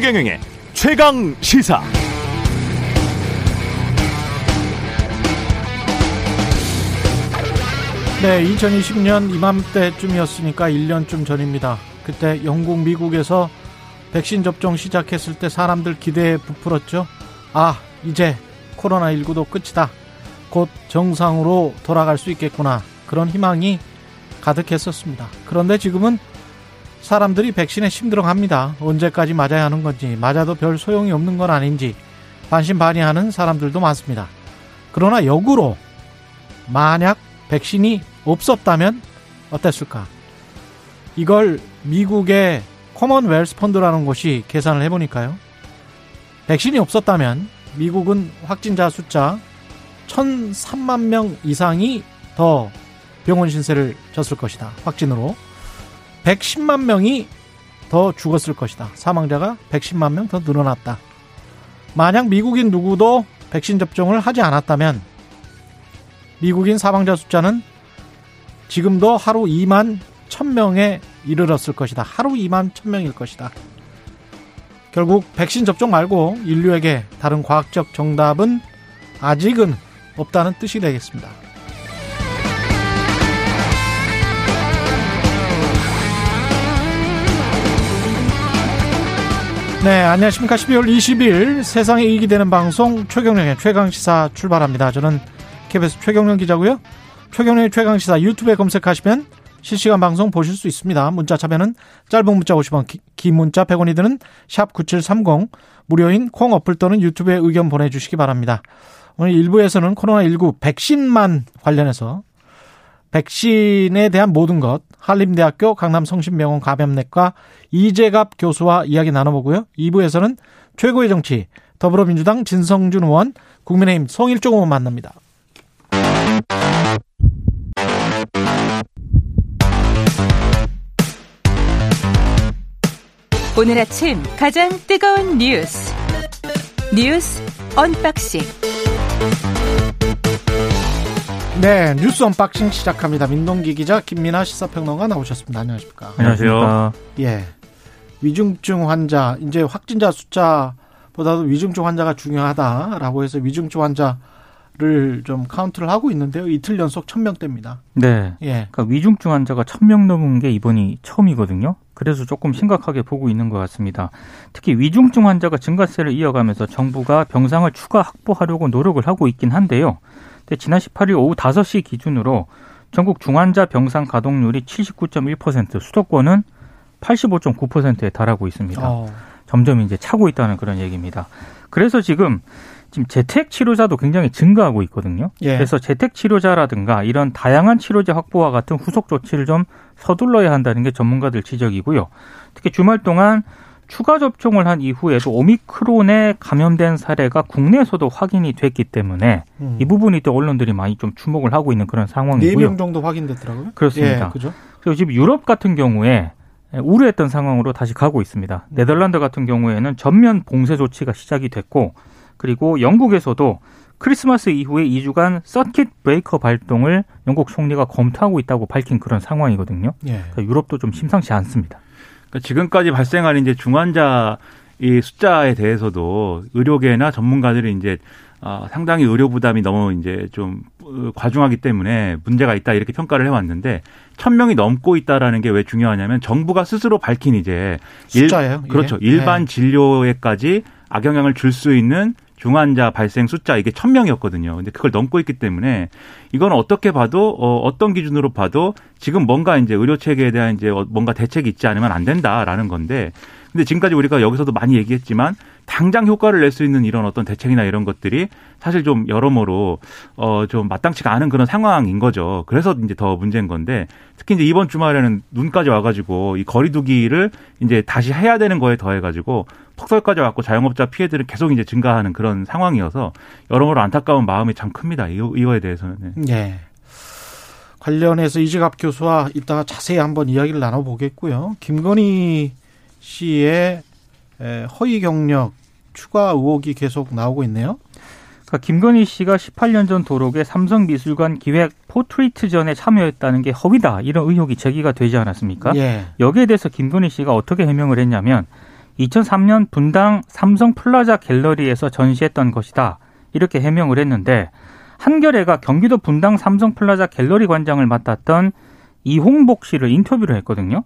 최경영의 최강 시사. 네, 2020년 이맘때쯤이었으니까 1년쯤 전입니다. 그때 영국, 미국에서 백신 접종 시작했을 때 사람들 기대에 부풀었죠. 아, 이제 코로나19도 끝이다. 곧 정상으로 돌아갈 수 있겠구나. 그런 희망이 가득했었습니다. 그런데 지금은 사람들이 백신에 심드렁합니다. 언제까지 맞아야 하는 건지, 맞아도 별 소용이 없는 건 아닌지 반신반의하는 사람들도 많습니다. 그러나 역으로 만약 백신이 없었다면 어땠을까? 이걸 미국의 커먼웰스 펀드라는 곳이 계산을 해보니까요. 백신이 없었다면 미국은 확진자 숫자 1,003만 명 이상이 더 병원 신세를 졌을 것이다. 확진으로. 110만 명이 더 죽었을 것이다. 사망자가 110만 명 더 늘어났다. 만약 미국인 누구도 백신 접종을 하지 않았다면 미국인 사망자 숫자는 지금도 하루 2만 1000명에 이르렀을 것이다. 하루 2만 1000명일 것이다. 결국 백신 접종 말고 인류에게 다른 과학적 정답은 아직은 없다는 뜻이 되겠습니다. 네, 안녕하십니까. 12월 20일 세상에 이익이 되는 방송 최경령의 최강시사 출발합니다. 저는 KBS 최경령 기자고요. 최경령의 최강시사 유튜브에 검색하시면 실시간 방송 보실 수 있습니다. 문자 참여는 짧은 문자 50원, 긴 문자 100원이 드는 샵 9730, 무료인 콩 어플 또는 유튜브에 의견 보내주시기 바랍니다. 오늘 1부에서는 코로나19 백신만 관련해서 백신에 대한 모든 것 한림대학교 강남성심병원 감염내과 이재갑 교수와 이야기 나눠보고요. 2부에서는 최고의 정치 더불어민주당 진성준 의원 국민의힘 송일종 의원 만납니다. 오늘 아침 가장 뜨거운 뉴스 뉴스 언박싱 네, 뉴스 unboxing 시작합니다. 민동기 기자, 김민아 시사평론가 나오셨습니다. 안녕하십니까? 안녕하세요. 예. 위중증 환자, 이제 확진자 숫자보다도 위중증 환자가 중요하다라고 해서 위중증 환자를 좀 카운트를 하고 있는데요. 이틀 연속 1000명대입니다. 네. 예. 그러니까 위중증 환자가 1000명 넘은 게 이번이 처음이거든요. 그래서 조금 심각하게 보고 있는 것 같습니다. 특히 위중증 환자가 증가세를 이어가면서 정부가 병상을 추가 확보하려고 노력을 하고 있긴 한데요. 지난 18일 오후 5시 기준으로 전국 중환자 병상 가동률이 79.1%, 수도권은 85.9%에 달하고 있습니다. 어. 점점 이제 차고 있다는 그런 얘기입니다. 그래서 지금 지금 재택 치료자도 굉장히 증가하고 있거든요. 예. 그래서 재택 치료자라든가 이런 다양한 치료제 확보와 같은 후속 조치를 좀 서둘러야 한다는 게 전문가들 지적이고요. 특히 주말 동안 추가 접종을 한 이후에도 오미크론에 감염된 사례가 국내에서도 확인이 됐기 때문에 음. 이 부분이 또 언론들이 많이 좀 주목을 하고 있는 그런 상황이고요. 4명 정도 확인됐더라고요. 그렇습니다. 예, 그죠? 그리고 지금 유럽 같은 경우에 우려했던 상황으로 다시 가고 있습니다. 음. 네덜란드 같은 경우에는 전면 봉쇄 조치가 시작이 됐고 그리고 영국에서도 크리스마스 이후에 2주간 서킷 브레이커 발동을 영국 총리가 검토하고 있다고 밝힌 그런 상황이거든요. 예. 그러니까 유럽도 좀 심상치 않습니다. 그러니까 지금까지 발생한 이제 중환자 이 숫자에 대해서도 의료계나 전문가들이 이제 어, 상당히 의료 부담이 너무 이제 좀 어, 과중하기 때문에 문제가 있다 이렇게 평가를 해왔는데 천 명이 넘고 있다라는 게 왜 중요하냐면 정부가 스스로 밝힌 이제 숫자예요, 일, 그렇죠 예. 일반 예. 진료에까지 악영향을 줄 수 있는 중환자 발생 숫자 이게 천 명이었거든요. 근데 그걸 넘고 있기 때문에 이건 어떻게 봐도 어, 어떤 기준으로 봐도 지금 뭔가 이제 의료 체계에 대한 이제 어, 뭔가 대책이 있지 않으면 안 된다라는 건데 근데 지금까지 우리가 여기서도 많이 얘기했지만 당장 효과를 낼 수 있는 이런 어떤 대책이나 이런 것들이 사실 좀 여러모로 어 좀 마땅치가 않은 그런 상황인 거죠. 그래서 이제 더 문제인 건데 특히 이제 이번 주말에는 눈까지 와가지고 이 거리두기를 이제 다시 해야 되는 거에 더해가지고 폭설까지 왔고 자영업자 피해들은 계속 이제 증가하는 그런 상황이어서 여러모로 안타까운 마음이 참 큽니다. 이거, 이거에 대해서는. 네. 예. 관련해서 이재갑 교수와 이따가 자세히 한번 이야기를 나눠보겠고요. 김건희 씨의 에, 허위 경력 추가 의혹이 계속 나오고 있네요. 그러니까 김건희 씨가 18년 전 도록에 삼성미술관 기획 포트리트전에 참여했다는 게 허위다 이런 의혹이 제기가 되지 않았습니까? 예. 여기에 대해서 김건희 씨가 어떻게 해명을 했냐면 2003년 분당 삼성 플라자 갤러리에서 전시했던 것이다. 이렇게 해명을 했는데 한겨레가 경기도 분당 삼성 플라자 갤러리 관장을 맡았던 이홍복 씨를 인터뷰를 했거든요.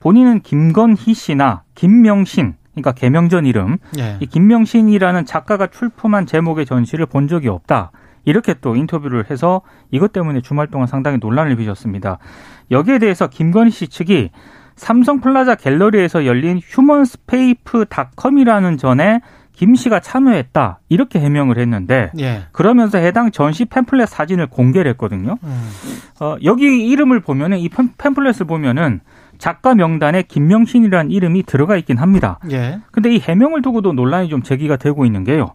본인은 김건희 씨나 김명신 그러니까 개명전 이름 예. 이 김명신이라는 작가가 출품한 제목의 전시를 본 적이 없다. 이렇게 또 인터뷰를 해서 이것 때문에 주말 동안 상당히 논란을 빚었습니다. 여기에 대해서 김건희 씨 측이 삼성 플라자 갤러리에서 열린 Humanscape.com이라는 전에 김 씨가 참여했다 이렇게 해명을 했는데 예. 그러면서 해당 전시 팸플렛 사진을 공개를 했거든요. 음. 어, 여기 이름을 보면은 이 팸- 팸플렛을 보면은 작가 명단에 김명신이라는 이름이 들어가 있긴 합니다. 예. 근데 이 해명을 두고도 논란이 좀 제기가 되고 있는 게요.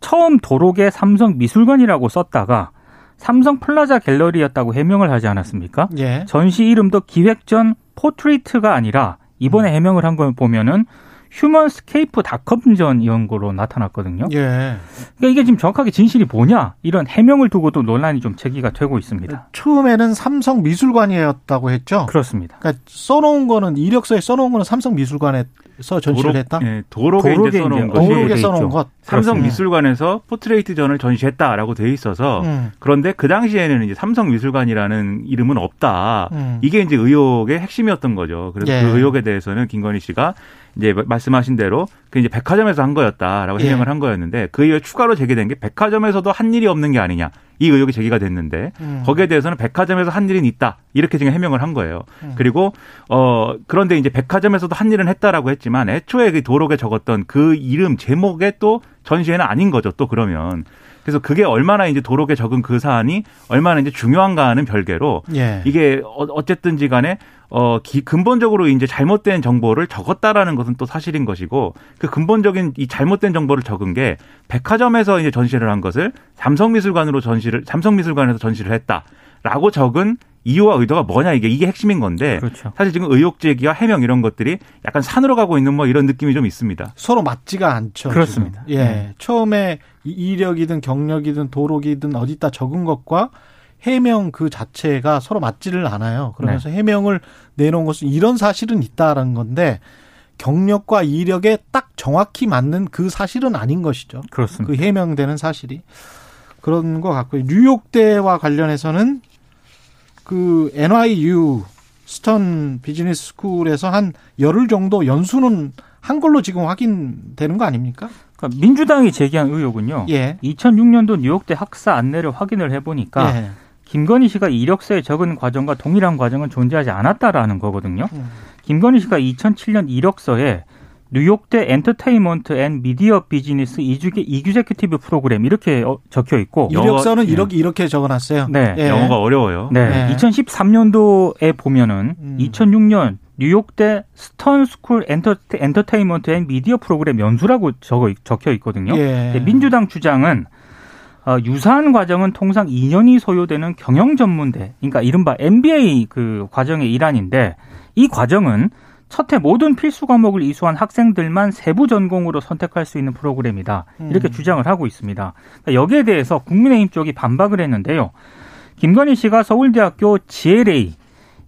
처음 도록에 삼성 미술관이라고 썼다가 삼성 플라자 갤러리였다고 해명을 하지 않았습니까? 예. 전시 이름도 기획전 Portrait가 아니라 이번에 해명을 한 걸 보면은 Humanscape.com전 이런 거로 나타났거든요. 예. 그러니까 이게 지금 정확하게 진실이 뭐냐 이런 해명을 두고도 논란이 좀 제기가 되고 있습니다. 처음에는 삼성 미술관이었다고 했죠. 그렇습니다. 그러니까 써놓은 거는 이력서에 써놓은 거는 삼성 미술관에서 전시를 했다. 예, 도록에 도록에 이제 써놓은 이제 도록에 돼 써놓은. 것. 삼성. 미술관에서 포트레이트전을 전시했다라고 돼 있어서 음. 그런데 그 당시에는 이제 삼성 미술관이라는 이름은 없다. 음. 이게 이제 의혹의 핵심이었던 거죠. 그래서 예. 그 의혹에 대해서는 김건희 씨가 이제 말씀하신 대로 그 이제 백화점에서 한 거였다라고 예. 해명을 한 거였는데 그 이후에 추가로 제기된 게 백화점에서도 한 일이 없는 게 아니냐 이 의혹이 제기가 됐는데 음. 거기에 대해서는 백화점에서 한 일은 있다 이렇게 지금 해명을 한 거예요. 음. 그리고 어 그런데 이제 백화점에서도 한 일은 했다라고 했지만 애초에 그 도록에 적었던 그 이름 제목에 또 전시회는 아닌 거죠. 또 그러면 그래서 그게 얼마나 이제 도록에 적은 그 사안이 얼마나 이제 중요한가는 별개로 예. 이게 어- 어쨌든지 간에 어 기, 근본적으로 이제 잘못된 정보를 적었다라는 것은 또 사실인 것이고 그 근본적인 이 잘못된 정보를 적은 게 백화점에서 이제 전시를 한 것을 삼성미술관으로 전시를 삼성미술관에서 전시를 했다라고 적은 이유와 의도가 뭐냐 이게 이게 핵심인 건데 그렇죠. 사실 지금 의혹 제기와 해명 이런 것들이 약간 산으로 가고 있는 뭐 이런 느낌이 좀 있습니다. 서로 맞지가 않죠. 그렇습니다. 지금. 예. 네. 처음에 이- 이력이든 경력이든 도록이든 어디다 적은 것과 해명 그 자체가 서로 맞지를 않아요. 그러면서 네. 해명을 내놓은 것은 이런 사실은 있다라는 건데 경력과 이력에 딱 정확히 맞는 그 사실은 아닌 것이죠. 그렇습니다. 그 해명되는 사실이 그런 것 같고요. 뉴욕대와 관련해서는 그 NYU 스턴 비즈니스 스쿨에서 한 열흘 정도 연수는 한 걸로 지금 확인되는 거 아닙니까? 그러니까 민주당이 제기한 의혹은요. 예. 2006년도 뉴욕대 학사 안내를 확인을 해보니까 예. 김건희 씨가 이력서에 적은 과정과 동일한 과정은 존재하지 않았다라는 거거든요. 음. 김건희 씨가 2007년 이력서에 뉴욕대 Entertainment and Media Business Exe- Executive Program 이렇게 어, 적혀 있고 이력서는 영어- 이렇게 이렇게 적어놨어요. 네. 예. 영어가 어려워요. 네, 네. 2013년도에 보면은 음. 2006년 뉴욕대 Stern School Enter, Entertainment and Media Program 연수라고 적어, 적혀 있거든요. 예. 네, 민주당 주장은 어, 유사한 과정은 통상 2년이 소요되는 경영 전문대, 그러니까 이른바 MBA 그 과정의 일환인데 이 과정은 첫해 모든 필수 과목을 이수한 학생들만 세부 전공으로 선택할 수 있는 프로그램이다. 이렇게 음. 주장을 하고 있습니다. 그러니까 여기에 대해서 국민의힘 쪽이 반박을 했는데요. 김건희 씨가 서울대학교 GLA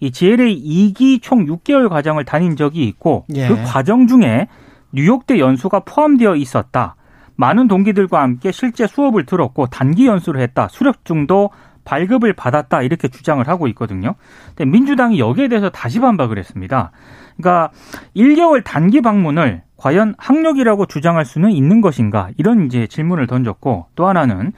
이 GLA 2기 총 6개월 과정을 다닌 적이 있고 예. 그 과정 중에 뉴욕대 연수가 포함되어 있었다. 많은 동기들과 함께 실제 수업을 들었고 단기 연수를 했다. 수료증도 발급을 받았다. 이렇게 주장을 하고 있거든요. 근데 민주당이 여기에 대해서 다시 반박을 했습니다. 그러니까 1개월 단기 방문을 과연 학력이라고 주장할 수는 있는 것인가? 이런 이제 질문을 던졌고 또 하나는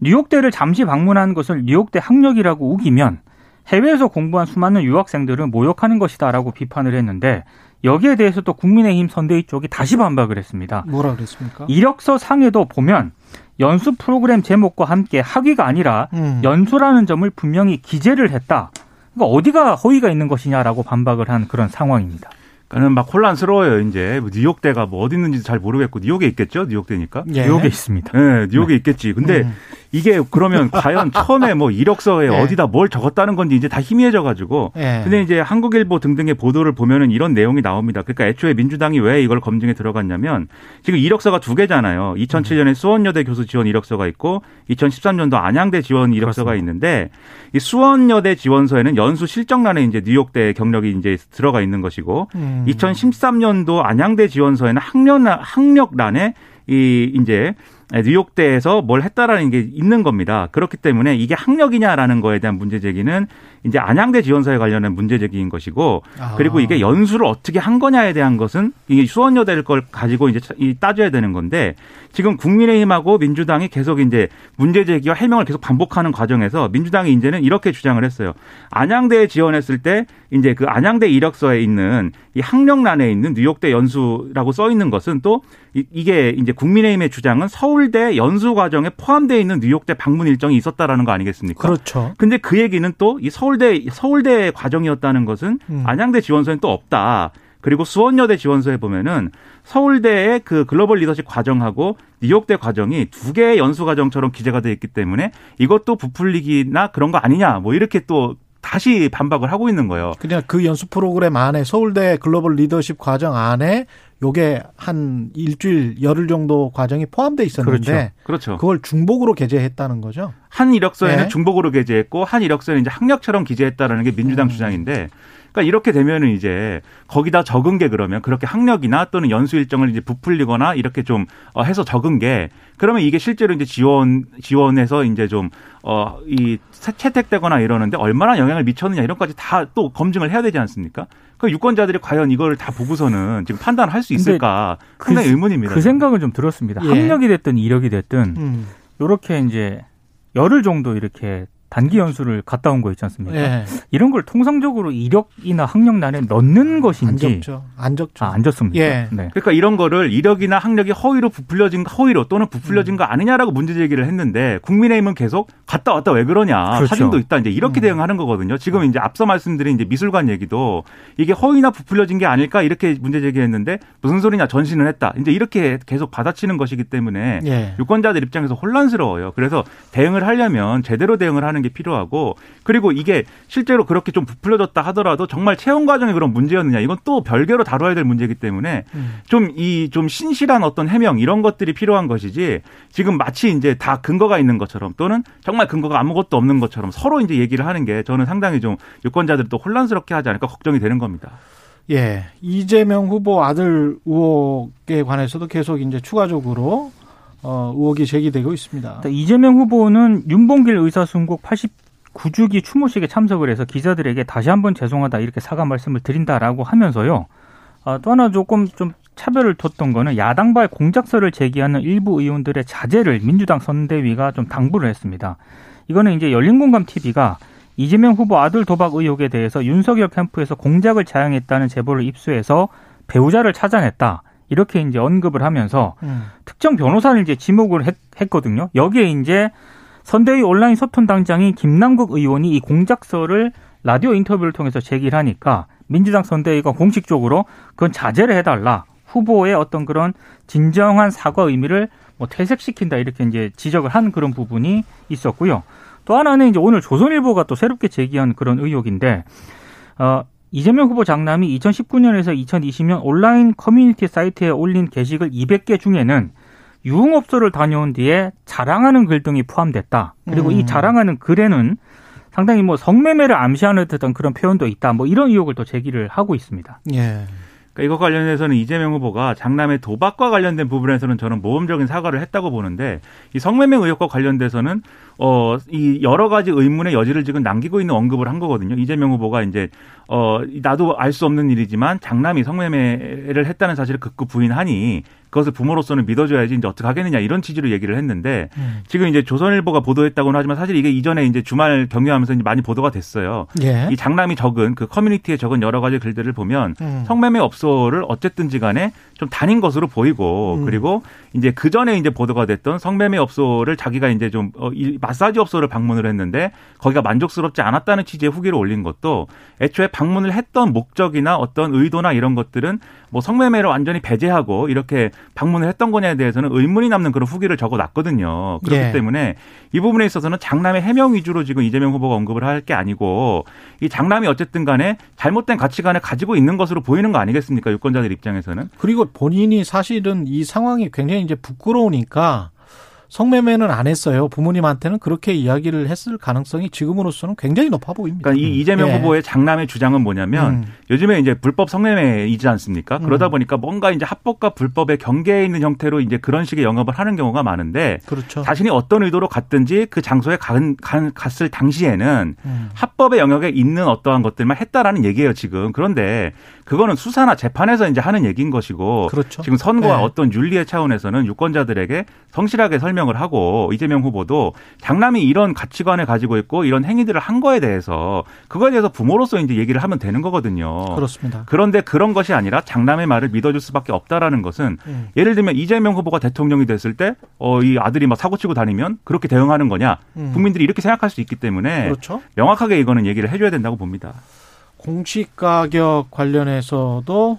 뉴욕대를 잠시 방문한 것을 뉴욕대 학력이라고 우기면 해외에서 공부한 수많은 유학생들을 모욕하는 것이다라고 비판을 했는데 여기에 대해서 또 국민의힘 선대위 쪽이 다시 반박을 했습니다. 뭐라 그랬습니까? 이력서 상에도 보면 연수 프로그램 제목과 함께 학위가 아니라 음. 연수라는 점을 분명히 기재를 했다. 그러니까 어디가 허위가 있는 것이냐라고 반박을 한 그런 상황입니다. 그는 막 혼란스러워요. 이제 뭐 뉴욕대가 뭐 어디 있는지 잘 모르겠고 뉴욕에 있겠죠. 뉴욕대니까. 예. 뉴욕에 있습니다. 네, 뉴욕에 있겠지. 근데 음. 이게 그러면 과연 처음에 뭐 이력서에 네. 어디다 뭘 적었다는 건지 이제 다 희미해져 가지고 네. 근데 이제 한국일보 등등의 보도를 보면은 이런 내용이 나옵니다. 그러니까 애초에 민주당이 왜 이걸 검증에 들어갔냐면 지금 이력서가 두 개잖아요. 2007년에 수원여대 교수 지원 이력서가 있고 2013년도 안양대 지원 이력서가 그렇습니다. 있는데 이 수원여대 지원서에는 연수 실적란에 이제 뉴욕대 경력이 이제 들어가 있는 것이고 음. 2013년도 안양대 지원서에는 학력 학력란에 이 이제 뉴욕대에서 뭘 했다라는 게 있는 겁니다. 그렇기 때문에 이게 학력이냐라는 거에 대한 문제 제기는 이제 안양대 지원서에 관련한 문제 제기인 것이고 아. 그리고 이게 연수를 어떻게 한 거냐에 대한 것은 이게 수원여대일 걸 가지고 이제 따져야 되는 건데 지금 국민의힘하고 민주당이 계속 이제 문제 제기와 해명을 계속 반복하는 과정에서 민주당이 이제는 이렇게 주장을 했어요. 안양대에 지원했을 때 이제 그 안양대 이력서에 있는 이 학력란에 있는 뉴욕대 연수라고 써 있는 것은 또 이- 이게 이제 국민의힘의 주장은 서울대 연수 과정에 포함되어 있는 뉴욕대 방문 일정이 있었다라는 거 아니겠습니까? 그렇죠. 근데 그 얘기는 또 이 서울대 서울대 과정이었다는 것은 음. 안양대 지원서엔 또 없다. 그리고 수원여대 지원서에 보면은 서울대의 그 글로벌 리더십 과정하고 뉴욕대 과정이 두 개의 연수 과정처럼 기재가 돼 있기 때문에 이것도 부풀리기나 그런 거 아니냐. 뭐 이렇게 또 다시 반박을 하고 있는 거예요. 그냥 그 연수 프로그램 안에 서울대 글로벌 리더십 과정 안에 요게 한 일주일 열흘 정도 과정이 포함돼 있었는데 그렇죠. 그걸 중복으로 게재했다는 거죠. 한 이력서에는 네. 중복으로 게재했고 한 이력서에는 이제 학력처럼 기재했다라는 게 민주당 음. 주장인데 그러니까 이렇게 되면은 이제 거기다 적은 게 그러면 그렇게 학력이나 또는 연수 일정을 이제 부풀리거나 이렇게 좀 어, 해서 적은 게 그러면 이게 실제로 이제 지원 지원해서 이제 좀 어 이 채택되거나 이러는데 얼마나 영향을 미쳤느냐 이런 까지 다 또 검증을 해야 되지 않습니까? 그 유권자들이 과연 이걸 다 보고서는 지금 판단을 할수 있을까 상당히 의문입니다. 그 생각은 좀 들었습니다. 예. 학력이 됐든 이력이 됐든 음. 요렇게 이제 열흘 정도 이렇게 단기 연수를 갔다 온 거 있지 않습니까? 예. 이런 걸 통상적으로 이력이나 학력란에 넣는 안 것인지 적죠. 안 적죠. 아, 안 졌습니까? 예. 네. 그러니까 이런 거를 이력이나 학력이 허위로 부풀려진 허위로 또는 부풀려진 거 아니냐라고 문제 제기를 했는데 국민의힘은 계속 갔다 왔다 왜 그러냐 그렇죠. 사진도 있다 이제 이렇게 음. 대응하는 거거든요. 지금 이제 앞서 말씀드린 이제 미술관 얘기도 이게 허위나 부풀려진 게 아닐까 이렇게 문제 제기했는데 무슨 소리냐 전신을 했다 이제 이렇게 계속 받아치는 것이기 때문에 예. 유권자들 입장에서 혼란스러워요. 그래서 대응을 하려면 제대로 대응을 하는 게 필요하고 그리고 이게 실제로 그렇게 좀 부풀려졌다 하더라도 정말 채용 과정에 그런 문제였느냐 이건 또 별개로 다뤄야 될 문제이기 때문에 음. 좀이좀 신실한 어떤 해명 이런 것들이 필요한 것이지 지금 마치 이제 다 근거가 있는 것처럼 또는 정말 근거가 아무것도 없는 것처럼 서로 이제 얘기를 하는 게 저는 상당히 좀 유권자들이 또 혼란스럽게 하지 않을까 걱정이 되는 겁니다. 예. 이재명 후보 아들 의혹에 관해서도 계속 이제 추가적으로 어, 의혹이 제기되고 있습니다. 이재명 후보는 윤봉길 의사순국 89주기 추모식에 참석을 해서 기자들에게 다시 한번 죄송하다 이렇게 사과 말씀을 드린다라고 하면서요. 아, 또 하나 조금 좀 차별을 뒀던 거는 야당발 공작서를 제기하는 일부 의원들의 자제를 민주당 선대위가 좀 당부를 했습니다. 이거는 이제 열린공감 TV가 이재명 후보 아들 도박 의혹에 대해서 윤석열 캠프에서 공작을 자행했다는 제보를 입수해서 배우자를 찾아냈다. 이렇게 이제 언급을 하면서 음. 특정 변호사를 이제 지목을 했, 했거든요. 여기에 이제 선대위 온라인 소통 당장인 김남국 의원이 이 공작서를 라디오 인터뷰를 통해서 제기를 하니까 민주당 선대위가 공식적으로 그건 자제를 해달라. 후보의 어떤 그런 진정한 사과 의미를 뭐 퇴색시킨다 이렇게 이제 지적을 한 그런 부분이 있었고요. 또 하나는 이제 오늘 조선일보가 또 새롭게 제기한 그런 의혹인데 어, 이재명 후보 장남이 2019년에서 2020년 온라인 커뮤니티 사이트에 올린 게시글 200개 중에는 유흥업소를 다녀온 뒤에 자랑하는 글 등이 포함됐다. 그리고 음. 이 자랑하는 글에는 상당히 뭐 성매매를 암시하는 듯한 그런 표현도 있다. 뭐 이런 의혹을 또 제기를 하고 있습니다. 예. 그러니까 이것 관련해서는 이재명 후보가 장남의 도박과 관련된 부분에서는 저는 모범적인 사과를 했다고 보는데 이 성매매 의혹과 관련돼서는 어 이 여러 가지 의문의 여지를 지금 남기고 있는 언급을 한 거거든요. 이재명 후보가 이제 어 나도 알 수 없는 일이지만 장남이 성매매를 했다는 사실을 극구 부인하니 그것을 부모로서는 믿어줘야지 이제 어떻게 하겠느냐 이런 취지로 얘기를 했는데 음. 지금 이제 조선일보가 보도했다고는 하지만 사실 이게 이전에 이제 주말 경유하면서 이제 많이 보도가 됐어요. 예. 이 장남이 적은 그 커뮤니티에 적은 여러 가지 글들을 보면 음. 성매매 업소를 어쨌든지 간에 좀 다닌 것으로 보이고 음. 그리고 이제 그 전에 이제 보도가 됐던 성매매 업소를 자기가 이제 좀 어, 이 마사지 업소를 방문을 했는데 거기가 만족스럽지 않았다는 취지의 후기를 올린 것도 애초에 방문을 했던 목적이나 어떤 의도나 이런 것들은 뭐 성매매를 완전히 배제하고 이렇게 방문을 했던 거냐에 대해서는 의문이 남는 그런 후기를 적어 놨거든요. 그렇기 예. 때문에 이 부분에 있어서는 장남의 해명 위주로 지금 이재명 후보가 언급을 할 게 아니고 이 장남이 어쨌든 간에 잘못된 가치관을 가지고 있는 것으로 보이는 거 아니겠습니까? 유권자들 입장에서는. 그리고 본인이 사실은 이 상황이 굉장히 이제 부끄러우니까 성매매는 안 했어요. 부모님한테는 그렇게 이야기를 했을 가능성이 지금으로서는 굉장히 높아 보입니다. 그러니까 이 이재명 예. 후보의 장남의 주장은 뭐냐면 음. 요즘에 이제 불법 성매매이지 않습니까? 그러다 보니까 뭔가 이제 합법과 불법의 경계에 있는 형태로 이제 그런 식의 영업을 하는 경우가 많은데 그렇죠. 자신이 어떤 의도로 갔든지 그 장소에 간, 간- 갔을 당시에는 음. 합법의 영역에 있는 어떠한 것들만 했다라는 얘기예요, 지금. 그런데 그거는 수사나 재판에서 이제 하는 얘기인 것이고 그렇죠. 지금 선거와 네. 어떤 윤리의 차원에서는 유권자들에게 성실하게 설명 을 하고 이재명 후보도 장남이 이런 가치관을 가지고 있고 이런 행위들을 한 거에 대해서 그거에 대해서 부모로서 이제 얘기를 하면 되는 거거든요. 그렇습니다. 그런데 그런 것이 아니라 장남의 말을 믿어줄 수밖에 없다라는 것은 음. 예를 들면 이재명 후보가 대통령이 됐을 때 어 이 아들이 막 사고 치고 다니면 그렇게 대응하는 거냐 음. 국민들이 이렇게 생각할 수 있기 때문에 그렇죠. 명확하게 이거는 얘기를 해줘야 된다고 봅니다. 공시 가격 관련해서도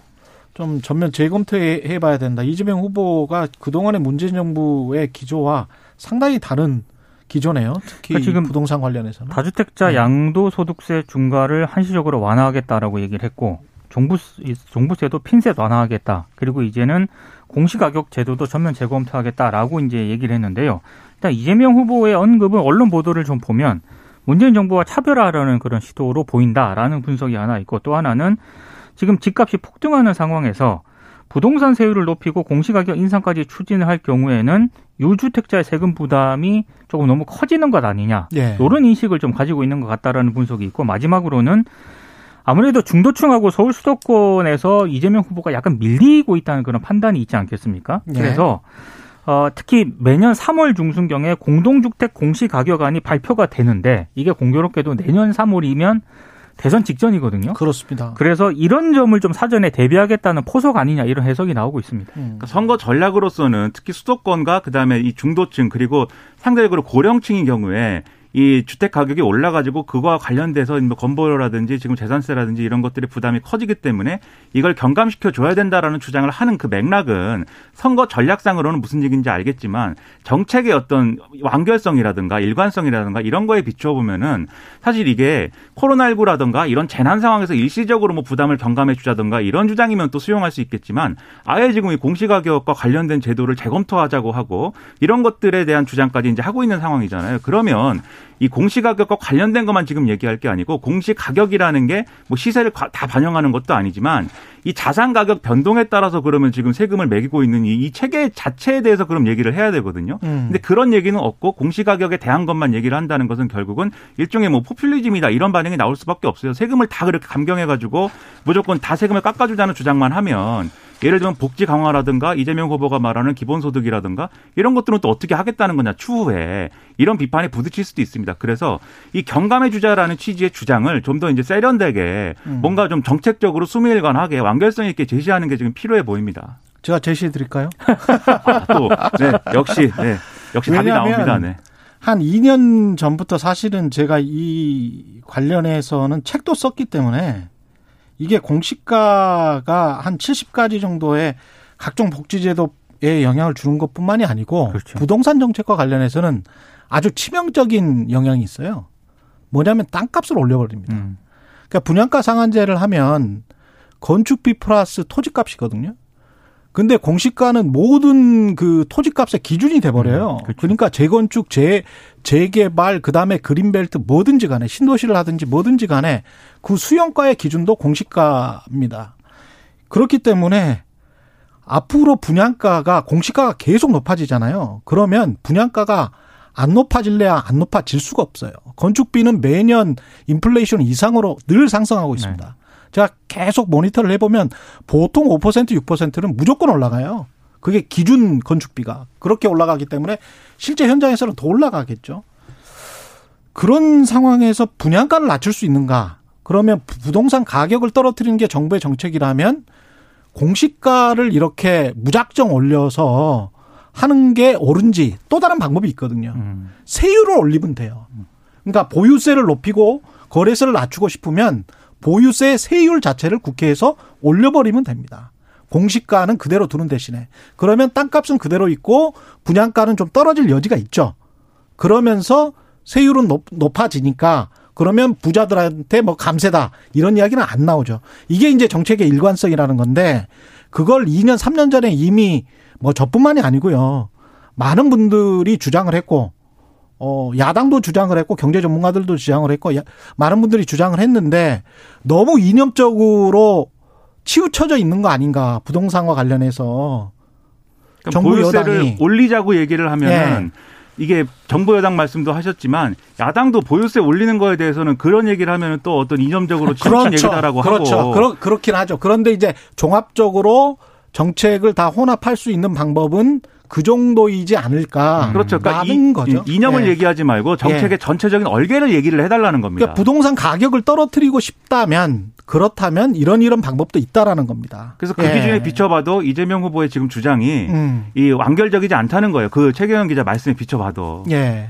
좀 전면 재검토해 봐야 된다. 이재명 후보가 그동안의 문재인 정부의 기조와 상당히 다른 기조네요. 특히 그러니까 지금 부동산 관련해서는. 다주택자 네. 양도소득세 중과를 한시적으로 완화하겠다라고 얘기를 했고 종부 종부세도 핀셋 완화하겠다. 그리고 이제는 공시가격 제도도 전면 재검토하겠다라고 이제 얘기를 했는데요. 일단 이재명 후보의 언급은 언론 보도를 좀 보면 문재인 정부와 차별화하려는 그런 시도로 보인다라는 분석이 하나 있고 또 하나는 지금 집값이 폭등하는 상황에서 부동산 세율을 높이고 공시가격 인상까지 추진을 할 경우에는 유주택자의 세금 부담이 조금 너무 커지는 것 아니냐. 예. 이런 인식을 좀 가지고 있는 것 같다라는 분석이 있고 마지막으로는 아무래도 중도층하고 서울 수도권에서 이재명 후보가 약간 밀리고 있다는 그런 판단이 있지 않겠습니까? 네. 그래서 어, 특히 매년 3월 중순경에 공동주택 공시가격안이 발표가 되는데 이게 공교롭게도 내년 3월이면 대선 직전이거든요. 그렇습니다. 그래서 이런 점을 좀 사전에 대비하겠다는 포석 아니냐 이런 해석이 나오고 있습니다. 음. 그러니까 선거 전략으로서는 특히 수도권과 그다음에 이 중도층 그리고 상대적으로 고령층인 경우에 이 주택 가격이 올라가지고 그거와 관련돼서 뭐 건보료라든지 지금 재산세라든지 이런 것들의 부담이 커지기 때문에 이걸 경감시켜 줘야 된다라는 주장을 하는 그 맥락은 선거 전략상으로는 무슨 얘기인지 알겠지만 정책의 어떤 완결성이라든가 일관성이라든가 이런 거에 비추어 보면은 사실 이게 코로나19라든가 이런 재난 상황에서 일시적으로 뭐 부담을 경감해 주자든가 이런 주장이면 또 수용할 수 있겠지만 아예 지금 이 공시가격과 관련된 제도를 재검토하자고 하고 이런 것들에 대한 주장까지 이제 하고 있는 상황이잖아요. 그러면 이 공시가격과 관련된 것만 지금 얘기할 게 아니고 공시가격이라는 게 뭐 시세를 다 반영하는 것도 아니지만 이 자산 가격 변동에 따라서 그러면 지금 세금을 매기고 있는 이, 이 체계 자체에 대해서 그럼 얘기를 해야 되거든요. 음. 근데 그런 얘기는 없고 공시가격에 대한 것만 얘기를 한다는 것은 결국은 일종의 뭐 포퓰리즘이다 이런 반응이 나올 수밖에 없어요. 세금을 다 그렇게 감경해 가지고 무조건 다 세금을 깎아주자는 주장만 하면 예를 들면 복지 강화라든가 이재명 후보가 말하는 기본소득이라든가 이런 것들은 또 어떻게 하겠다는 거냐 추후에 이런 비판에 부딪힐 수도 있습니다. 그래서 이 경감해 주자라는 취지의 주장을 좀 더 이제 세련되게 음. 뭔가 좀 정책적으로 수미일관하게 완결성 있게 제시하는 게 지금 필요해 보입니다. 제가 제시해 드릴까요? 아, 또 네, 역시 네, 역시 답이 나옵니다. 네. 한 2년 전부터 사실은 제가 이 관련해서는 책도 썼기 때문에 이게 공시가가 한 70가지 정도의 각종 복지제도에 영향을 주는 것 뿐만이 아니고 그렇죠. 부동산 정책과 관련해서는 아주 치명적인 영향이 있어요. 뭐냐면 땅값을 올려버립니다. 음. 그러니까 분양가 상한제를 하면 건축비 플러스 토지값이거든요. 근데 공시가는 모든 그 토지값의 기준이 돼 버려요. 음, 그렇죠. 그러니까 재건축, 재 재개발, 그 다음에 그린벨트 뭐든지 간에 신도시를 하든지 뭐든지 간에 그 수용가의 기준도 공시가입니다. 그렇기 때문에 앞으로 분양가가 공시가가 계속 높아지잖아요. 그러면 분양가가 안 높아질래야 안 높아질 수가 없어요. 건축비는 매년 인플레이션 이상으로 늘 상승하고 있습니다. 제가 계속 모니터를 해보면 보통 5% 6%는 무조건 올라가요. 그게 기준 건축비가 그렇게 올라가기 때문에 실제 현장에서는 더 올라가겠죠. 그런 상황에서 분양가를 낮출 수 있는가? 그러면 부동산 가격을 떨어뜨리는 게 정부의 정책이라면 공시가를 이렇게 무작정 올려서 하는 게 옳은지 또 다른 방법이 있거든요. 음. 세율을 올리면 돼요. 그러니까 보유세를 높이고 거래세를 낮추고 싶으면 보유세 세율 자체를 국회에서 올려버리면 됩니다. 공시가는 그대로 두는 대신에 그러면 땅값은 그대로 있고 분양가는 좀 떨어질 여지가 있죠. 그러면서 세율은 높, 높아지니까 그러면 부자들한테 뭐 감세다 이런 이야기는 안 나오죠. 이게 이제 정책의 일관성이라는 건데 그걸 2년 3년 전에 이미 뭐 저뿐만이 아니고요. 많은 분들이 주장을 했고 어 야당도 주장을 했고 경제 전문가들도 주장을 했고 야, 많은 분들이 주장을 했는데 너무 이념적으로 치우쳐져 있는 거 아닌가 부동산과 관련해서 그러니까 정부 보유세를 여당이 올리자고 얘기를 하면은 예. 이게 정부 여당 말씀도 하셨지만 야당도 보유세 올리는 거에 대해서는 그런 얘기를 하면은 또 어떤 이념적으로 치우친 얘기다라고 그렇죠. 하고 그렇, 그렇긴 하죠. 그런데 이제 종합적으로 정책을 다 혼합할 수 있는 방법은 그 정도이지 않을까. 그렇죠. 그러니까 이, 거죠. 이념을 예. 얘기하지 말고 정책의 전체적인 얼개를 얘기를 해달라는 겁니다. 그러니까 부동산 가격을 떨어뜨리고 싶다면 그렇다면 이런 이런 방법도 있다라는 겁니다. 그래서 그 예. 기준에 비춰봐도 이재명 후보의 지금 주장이 음. 이 완결적이지 않다는 거예요. 그 최경영 기자 말씀에 비춰봐도. 예.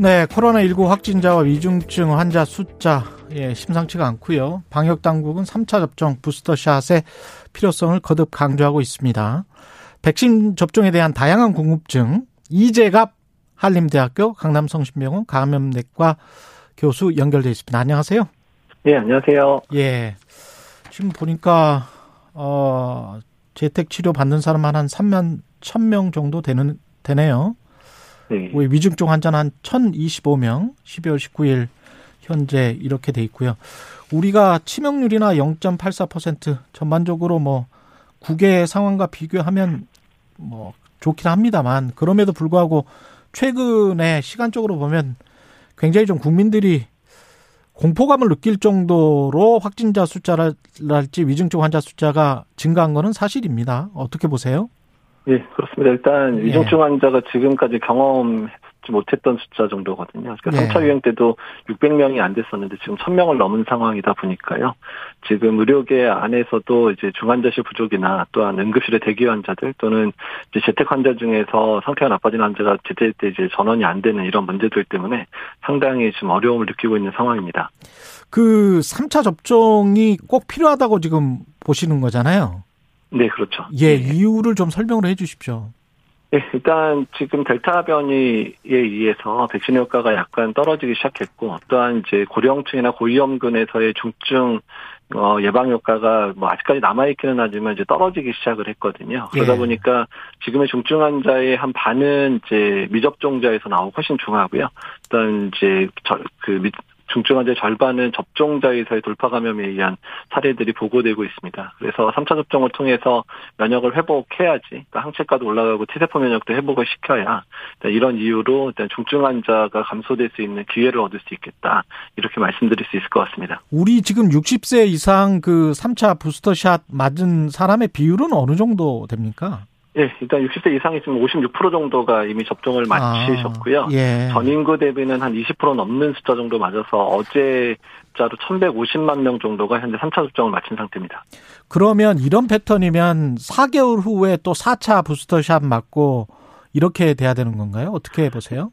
네, 코로나19 확진자와 위중증 환자 숫자 예, 심상치가 않고요. 방역 당국은 3차 접종 부스터샷의 필요성을 거듭 강조하고 있습니다. 백신 접종에 대한 다양한 궁금증 이재갑 한림대학교 강남성심병원 감염내과 교수 연결돼 있습니다. 안녕하세요. 네, 안녕하세요. 예. 지금 보니까 어 재택 치료 받는 사람 한 3만 1000명 정도 되는 되네요. 네. 위중증 환자는 한 1025명, 12월 19일 현재 이렇게 돼 있고요. 우리가 치명률이나 0.84% 전반적으로 뭐 국외 상황과 비교하면 뭐 좋긴 합니다만 그럼에도 불구하고 최근에 시간적으로 보면 굉장히 좀 국민들이 공포감을 느낄 정도로 확진자 숫자랄지 위중증 환자 숫자가 증가한 거는 사실입니다. 어떻게 보세요? 네, 그렇습니다. 일단 예. 위중증 환자가 지금까지 경험하지 못했던 숫자 정도거든요. 그러니까 예. 3차 유행 때도 600명이 안 됐었는데 지금 1000명을 넘은 상황이다 보니까요. 지금 의료계 안에서도 이제 중환자실 부족이나 또한 응급실에 대기 환자들 또는 이제 재택 환자 중에서 상태가 나빠진 환자가 제때제때 이제 전원이 안 되는 이런 문제들 때문에 상당히 지금 어려움을 느끼고 있는 상황입니다. 그 3차 접종이 꼭 필요하다고 지금 보시는 거잖아요. 네, 그렇죠. 예, 네. 이유를 좀 설명을 해 주십시오. 네, 일단 지금 델타 변이에 의해서 백신 효과가 약간 떨어지기 시작했고 또한 이제 고령층이나 고위험군에서의 중증 어, 예방 효과가 뭐 아직까지 남아있기는 하지만 이제 떨어지기 시작을 했거든요. 그러다 예. 보니까 지금의 중증 환자의 한 반은 이제 미접종자에서 나오고 훨씬 중하고요. 일단 이제 저, 그 미, 중증 환자의 절반은 접종자에서의 돌파 감염에 의한 사례들이 보고되고 있습니다. 그래서 3차 접종을 통해서 면역을 회복해야지, 그러니까 항체가도 올라가고 T세포 면역도 회복을 시켜야 이런 이유로 일단 중증 환자가 감소될 수 있는 기회를 얻을 수 있겠다 이렇게 말씀드릴 수 있을 것 같습니다. 우리 지금 60세 이상 그 3차 부스터샷 맞은 사람의 비율은 어느 정도 됩니까? 예, 일단 60세 이상이 지금 56% 정도가 이미 접종을 마치셨고요. 아, 예. 전 인구 대비는 한 20% 넘는 숫자 정도 맞아서 어제 자로 1,150만 명 정도가 현재 3차 접종을 마친 상태입니다. 그러면 이런 패턴이면 4개월 후에 또 4차 부스터샷 맞고 이렇게 돼야 되는 건가요? 어떻게 보세요?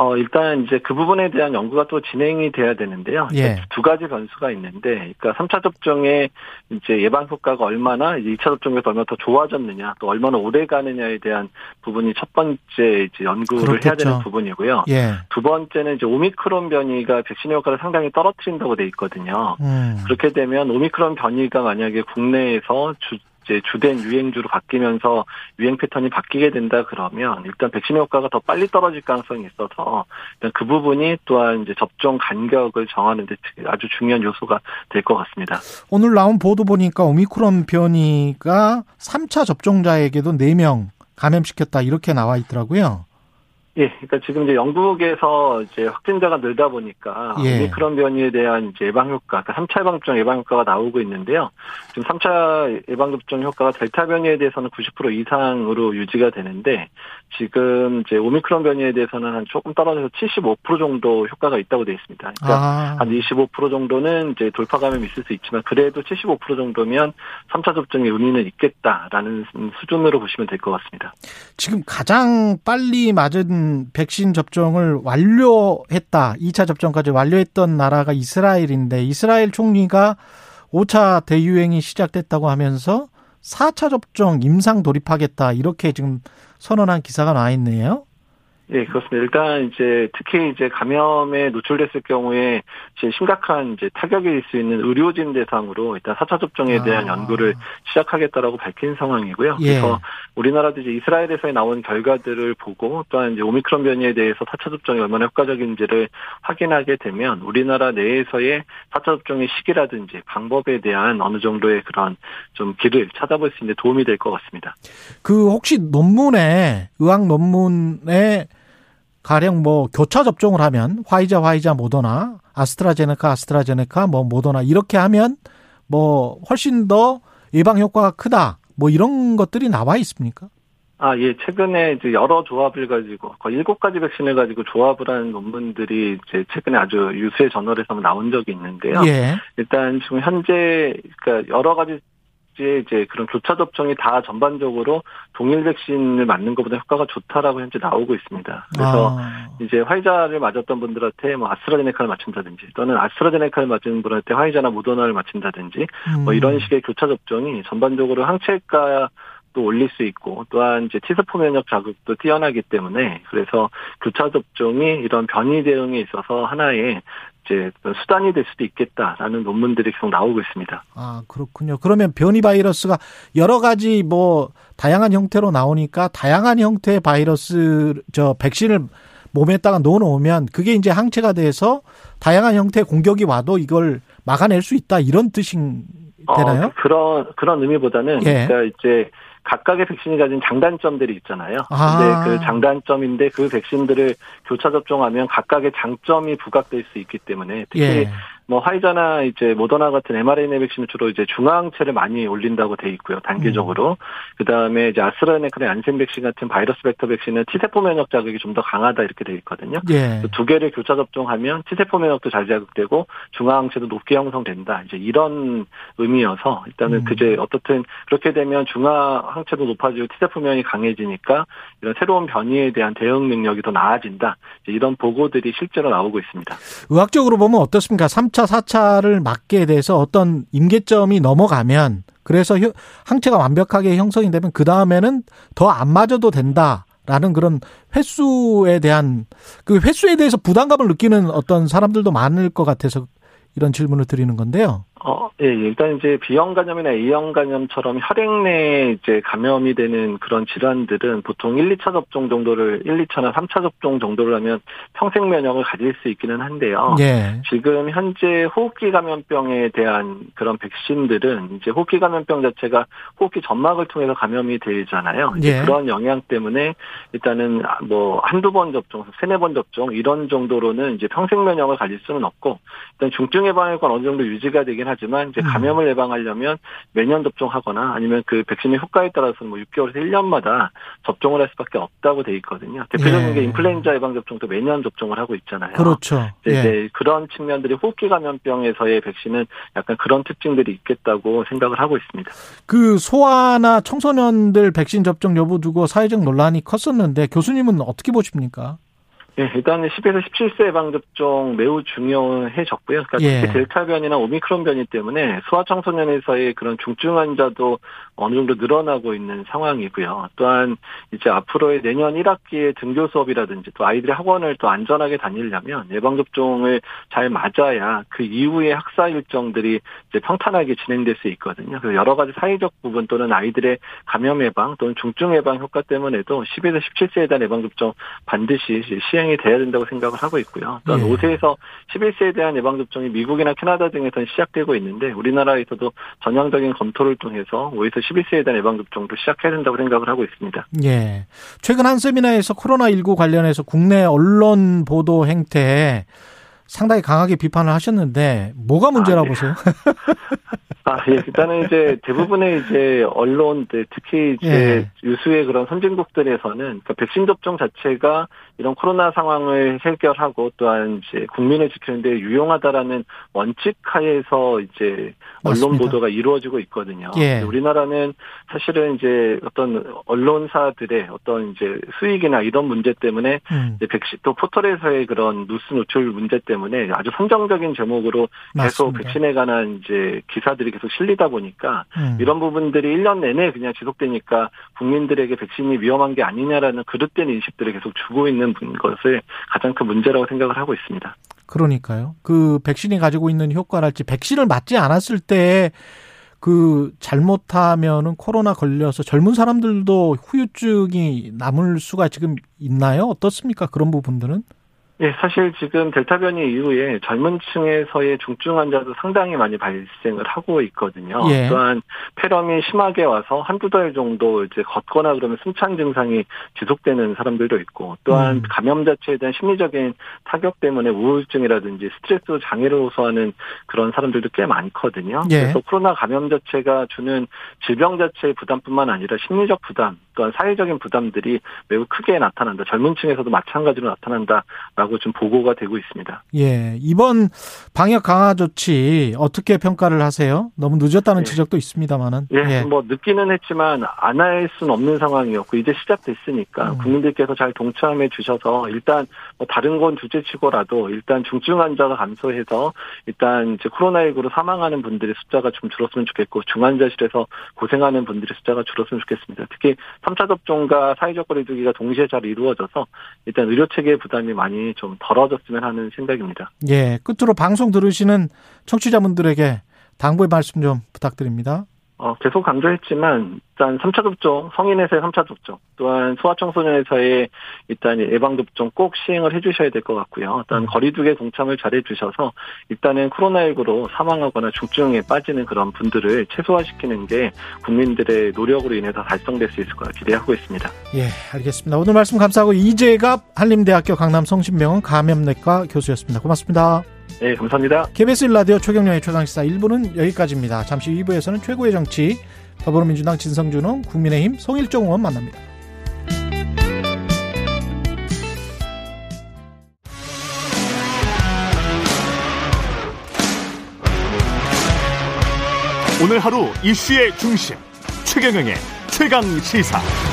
어, 일단 이제 그 부분에 대한 연구가 또 진행이 돼야 되는데요. 예. 두 가지 변수가 있는데, 그러니까 3차 접종의 이제 예방 효과가 얼마나 이제 2차 접종에서 얼마나 더 좋아졌느냐, 또 얼마나 오래 가느냐에 대한 부분이 첫 번째 이제 연구를 해야 그렇겠죠. 되는 부분이고요. 예. 두 번째는 이제 오미크론 변이가 백신 효과를 상당히 떨어뜨린다고 돼 있거든요. 음. 그렇게 되면 오미크론 변이가 만약에 국내에서 주, 이제 주된 유행주로 바뀌면서 유행 패턴이 바뀌게 된다 그러면 일단 백신 효과가 더 빨리 떨어질 가능성이 있어서 일단 그 부분이 또한 이제 접종 간격을 정하는 데 아주 중요한 요소가 될 것 같습니다. 오늘 나온 보도 보니까 오미크론 변이가 3차 접종자에게도 4명 감염시켰다 이렇게 나와 있더라고요. 예, 그러니까 지금 이제 영국에서 이제 확진자가 늘다 보니까 예. 오미크론 변이에 대한 이제 예방 효과, 그러니까 3차 예방 접종 예방 효과가 나오고 있는데요. 지금 3차 예방 접종 효과가 델타 변이에 대해서는 90% 이상으로 유지가 되는데 지금 이제 오미크론 변이에 대해서는 한 조금 떨어져서 75% 정도 효과가 있다고 되어 있습니다. 그러니까 아, 한25% 정도는 이제 돌파 감염이 있을 수 있지만 그래도 75% 정도면 3차 접종의 의미는 있겠다라는 수준으로 보시면 될 것 같습니다. 지금 가장 빨리 맞은 백신 접종을 완료했다. 2차 접종까지 완료했던 나라가 이스라엘인데 이스라엘 총리가 5차 대유행이 시작됐다고 하면서 4차 접종 임상 돌입하겠다. 이렇게 지금 선언한 기사가 나와 있네요. 예, 그렇습니다. 일단 이제 특히 이제 감염에 노출됐을 경우에 이제 심각한 이제 타격이 있을 수 있는 의료진 대상으로 일단 4차 접종에 대한 아. 연구를 시작하겠다라고 밝힌 상황이고요. 예. 그래서 우리나라도 이제 이스라엘에서 나온 결과들을 보고 또한 이제 오미크론 변이에 대해서 4차 접종이 얼마나 효과적인지를 확인하게 되면 우리나라 내에서의 4차 접종의 시기라든지 방법에 대한 어느 정도의 그런 좀 길을 찾아볼 수 있는 데 도움이 될 것 같습니다. 그 혹시 논문에 의학 논문에 가령 뭐 교차 접종을 하면 화이자 화이자 모더나 아스트라제네카 아스트라제네카 뭐 모더나 이렇게 하면 뭐 훨씬 더 예방 효과가 크다 뭐 이런 것들이 나와 있습니까? 아, 예. 최근에 이제 여러 조합을 가지고 거의 일곱 가지 백신을 가지고 조합을 한 논문들이 이제 최근에 아주 유수의 저널에서 나온 적이 있는데요. 예. 일단 지금 현재 그러니까 여러 가지 이제 그런 교차 접종이 다 전반적으로 동일 백신을 맞는 것보다 효과가 좋다라고 현재 나오고 있습니다. 그래서 아, 이제 화이자를 맞았던 분들한테 뭐 아스트라제네카를 맞춘다든지 또는 아스트라제네카를 맞은 분한테 화이자나 모더나를 맞춘다든지 뭐 음. 이런 식의 교차 접종이 전반적으로 항체가 또 올릴 수 있고 또한 이제 T세포 면역 자극도 뛰어나기 때문에 그래서 교차 접종이 이런 변이 대응에 있어서 하나의 이제 수단이 될 수도 있겠다라는 논문들이 계속 나오고 있습니다. 아, 그렇군요. 그러면 변이 바이러스가 여러 가지 뭐 다양한 형태로 나오니까 다양한 형태의 바이러스 저 백신을 몸에다가 넣어 놓으면 그게 이제 항체가 돼서 다양한 형태의 공격이 와도 이걸 막아낼 수 있다 이런 뜻인 되나요? 어, 그런 그런 의미보다는 예. 그러니까 이제 각각의 백신이 가진 장단점들이 있잖아요. 아. 근데 그 장단점인데 그 백신들을 교차 접종하면 각각의 장점이 부각될 수 있기 때문에 특히 예. 뭐 화이자나 이제 모더나 같은 mRNA 백신은 주로 이제 중화항체를 많이 올린다고 돼 있고요. 단계적으로. 그다음에 이제 아스트라제네카나 얀센 백신 같은 바이러스 벡터 백신은 T세포 면역 자극이 좀 더 강하다 이렇게 돼 있거든요. 예. 두 개를 교차 접종하면 T세포 면역도 잘 자극되고 중화항체도 높게 형성된다. 이제 이런 의미여서 일단은 음. 그제 어떻든 그렇게 되면 중화항체도 높아지고 T세포 면역이 강해지니까 이런 새로운 변이에 대한 대응 능력이 더 나아진다. 이제 이런 보고들이 실제로 나오고 있습니다. 의학적으로 보면 어떻습니까? 3차, 4차를 맞게 돼서 어떤 임계점이 넘어가면 그래서 혀- 항체가 완벽하게 형성이 되면 그 다음에는 더 안 맞아도 된다 라는 그런 횟수에 대한 그 횟수에 대해서 부담감을 느끼는 어떤 사람들도 많을 것 같아서 이런 질문을 드리는 건데요. 어, 예, 일단 이제 B형 감염이나 A형 감염처럼 혈액 내에 이제 감염이 되는 그런 질환들은 보통 1, 2차 접종 정도를 1, 2차나 3차 접종 정도를 하면 평생 면역을 가질 수 있기는 한데요. 예. 지금 현재 호흡기 감염병에 대한 그런 백신들은 이제 호흡기 감염병 자체가 호흡기 점막을 통해서 감염이 되잖아요. 예. 그런 영향 때문에 일단은 뭐 한두 번 접종, 세네 번 접종 이런 정도로는 이제 평생 면역을 가질 수는 없고 일단 중증 예방효과는 어느 정도 유지가 되긴 하지만 이제 음. 감염을 예방하려면 매년 접종하거나 아니면 그 백신의 효과에 따라서는 뭐 6개월에서 1년마다 접종을 할 수밖에 없다고 돼 있거든요. 대표적인 예. 게 인플루엔자 예방 접종도 매년 접종을 하고 있잖아요. 그렇죠. 이제 예. 네, 그런 측면들이 호흡기 감염병에서의 백신은 약간 그런 특징들이 있겠다고 생각을 하고 있습니다. 그 소아나 청소년들 백신 접종 여부 두고 사회적 논란이 컸었는데 교수님은 어떻게 보십니까? 예, 일단은 10에서 17세 예방접종 매우 중요해졌고요. 그러니까 예. 델타 변이나 오미크론 변이 때문에 소아청소년에서의 그런 중증 환자도 어느 정도 늘어나고 있는 상황이고요. 또한 이제 앞으로의 내년 1학기의 등교 수업이라든지 또 아이들이 학원을 또 안전하게 다니려면 예방접종을 잘 맞아야 그 이후의 학사 일정들이 이제 평탄하게 진행될 수 있거든요. 그래서 여러 가지 사회적 부분 또는 아이들의 감염 예방 또는 중증 예방 효과 때문에도 10에서 17세에 대한 예방접종 반드시 시행이 돼야 된다고 생각을 하고 있고요. 또한 예. 5세에서 11세에 대한 예방접종이 미국이나 캐나다 등에서는 시작되고 있는데 우리나라에서도 전향적인 검토를 통해서 5에서 11세에 대한 예방접종도 시작해야 된다고 생각을 하고 있습니다. 예. 최근 한 세미나에서 코로나19 관련해서 국내 언론 보도 행태 상당히 강하게 비판을 하셨는데 뭐가 문제라 고 아, 네. 보세요? 아, 예. 일단은 이제 대부분의 이제 언론들, 특히 이제 예. 유수의 그런 선진국들에서는 그러니까 백신 접종 자체가 이런 코로나 상황을 해결하고 또한 이제 국민을 지키는데 유용하다라는 원칙 하에서 이제 언론 맞습니다. 보도가 이루어지고 있거든요. 예. 우리나라는 사실은 이제 어떤 언론사들의 어떤 이제 수익이나 이런 문제 때문에 음, 이제 백신 또 포털에서의 그런 뉴스 노출 문제 때문에 아주 선정적인 제목으로 계속 맞습니다. 백신에 관한 이제 기사들이 계속 실리다 보니까 음. 이런 부분들이 1년 내내 그냥 지속되니까 국민들에게 백신이 위험한 게 아니냐라는 그릇된 인식들을 계속 주고 있는 분- 것을 가장 큰 문제라고 생각을 하고 있습니다. 그러니까요. 그 백신이 가지고 있는 효과랄지 백신을 맞지 않았을 때그 잘못하면은 코로나 걸려서 젊은 사람들도 후유증이 남을 수가 지금 있나요? 어떻습니까? 그런 부분들은? 예, 사실 지금 델타 변이 이후에 젊은 층에서의 중증 환자도 상당히 많이 발생을 하고 있거든요. 예. 또한 폐렴이 심하게 와서 한두 달 정도 이제 걷거나 그러면 숨찬 증상이 지속되는 사람들도 있고 또한 음. 감염 자체에 대한 심리적인 타격 때문에 우울증이라든지 스트레스 장애를 호소하는 그런 사람들도 꽤 많거든요. 예. 그래서 코로나 감염 자체가 주는 질병 자체의 부담뿐만 아니라 심리적 부담 또한 사회적인 부담들이 매우 크게 나타난다. 젊은 층에서도 마찬가지로 나타난다라고 좀 보고가 되고 있습니다. 예. 이번 방역 강화 조치 어떻게 평가를 하세요? 너무 늦었다는 예. 지적도 있습니다만은. 예, 뭐 늦기는 했지만 안 할 수는 없는 상황이었고 이제 시작됐으니까 음. 국민들께서 잘 동참해 주셔서 일단 뭐 다른 건 둘째치고라도 일단 중증 환자가 감소해서 일단 이제 코로나19로 사망하는 분들의 숫자가 좀 줄었으면 좋겠고 중환자실에서 고생하는 분들의 숫자가 줄었으면 좋겠습니다. 특히 3차 접종과 사회적 거리두기가 동시에 잘 이루어져서 일단 의료 체계의 부담이 많이 좀 덜어졌으면 하는 생각입니다. 예. 끝으로 방송 들으시는 청취자분들에게 당부의 말씀 좀 부탁드립니다. 어, 계속 강조했지만, 일단 3차 접종, 성인에서의 3차 접종, 또한 소아청소년에서의 일단 예방 접종 꼭 시행을 해주셔야 될 것 같고요. 일단 거리두기 동참을 잘 해주셔서, 일단은 코로나19로 사망하거나 중증에 빠지는 그런 분들을 최소화시키는 게 국민들의 노력으로 인해서 달성될 수 있을 거라 기대하고 있습니다. 예, 알겠습니다. 오늘 말씀 감사하고 이재갑 한림대학교 강남성심병원 감염내과 교수였습니다. 고맙습니다. 네, 감사합니다. KBS 1라디오 최경영의 최강시사 1부는 여기까지입니다. 잠시 후 2부에서는 최고의 정치 더불어민주당 진성준호 국민의힘 송일정 의원 만납니다. 오늘 하루 이슈의 중심 최경영의 최강 시사.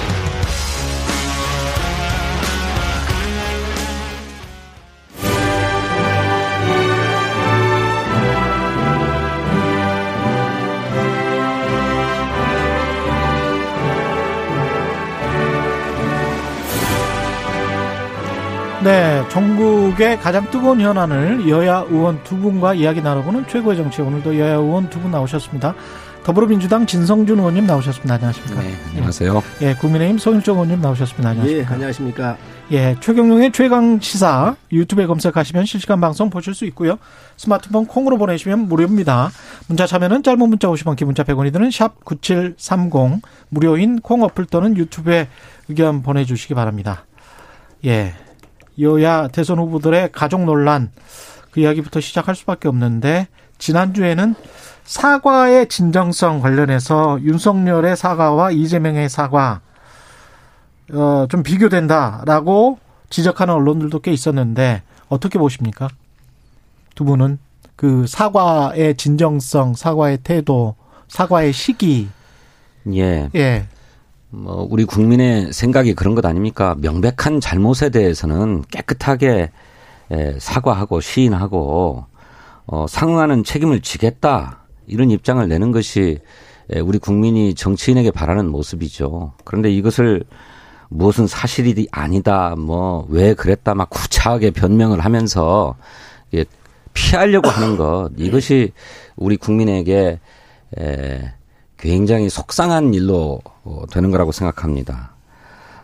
네, 전국의 가장 뜨거운 현안을 여야 의원 두 분과 이야기 나눠보는 최고의 정치 오늘도 여야 의원 두 분 나오셨습니다. 더불어민주당 진성준 의원님 나오셨습니다. 안녕하십니까? 네, 안녕하세요. 예, 국민의힘 송일정 의원님 나오셨습니다. 예, 안녕하십니까? 안녕하십니까. 예, 최경룡의 최강 시사 유튜브에 검색하시면 실시간 방송 보실 수 있고요. 스마트폰 콩으로 보내시면 무료입니다. 문자 참여는 짧은 문자 50원, 긴 문자 100원이 드는 샵 9730 무료인 콩 어플 또는 유튜브에 의견 보내 주시기 바랍니다. 예, 여야 대선 후보들의 가족 논란 그 이야기부터 시작할 수밖에 없는데 지난주에는 사과의 진정성 관련해서 윤석열의 사과와 이재명의 사과 어, 좀 비교된다라고 지적하는 언론들도 꽤 있었는데 어떻게 보십니까? 두 분은 그 사과의 진정성, 사과의 태도, 사과의 시기, 예, 예, 뭐 우리 국민의 생각이 그런 것 아닙니까? 명백한 잘못에 대해서는 깨끗하게 에, 사과하고 시인하고 어, 상응하는 책임을 지겠다 이런 입장을 내는 것이 에, 우리 국민이 정치인에게 바라는 모습이죠. 그런데 이것을 무엇은 사실이 아니다, 뭐 왜 그랬다, 막 구차하게 변명을 하면서 예, 피하려고 하는 것 이것이 우리 국민에게 에, 굉장히 속상한 일로 어, 되는 거라고 생각합니다.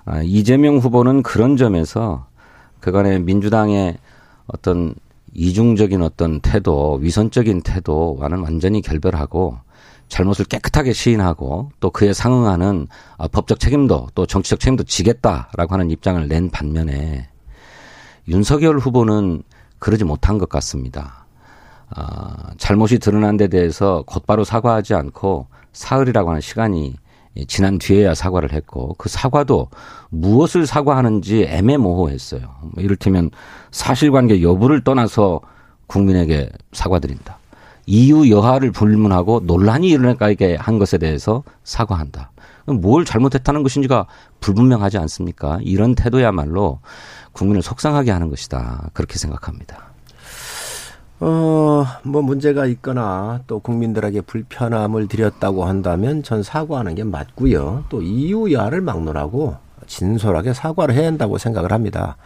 아, 이재명 후보는 그런 점에서 그간의 민주당의 어떤 이중적인 어떤 태도, 위선적인 태도와는 완전히 결별하고 잘못을 깨끗하게 시인하고 또 그에 상응하는 아, 법적 책임도 또 정치적 책임도 지겠다라고 하는 입장을 낸 반면에 윤석열 후보는 그러지 못한 것 같습니다. 아, 잘못이 드러난 데 대해서 곧바로 사과하지 않고 사흘이라고 하는 시간이 지난 뒤에야 사과를 했고 그 사과도 무엇을 사과하는지 애매모호했어요. 뭐 이를테면 사실관계 여부를 떠나서 국민에게 사과드린다. 이유 여하를 불문하고 논란이 일어나게 한 것에 대해서 사과한다. 뭘 잘못했다는 것인지가 불분명하지 않습니까? 이런 태도야말로 국민을 속상하게 하는 것이다. 그렇게 생각합니다. 어, 뭐 문제가 있거나 또 국민들에게 불편함을 드렸다고 한다면 전 사과하는 게 맞고요. 또 이유 여하를 막론하고 진솔하게 사과를 해야 한다고 생각을 합니다.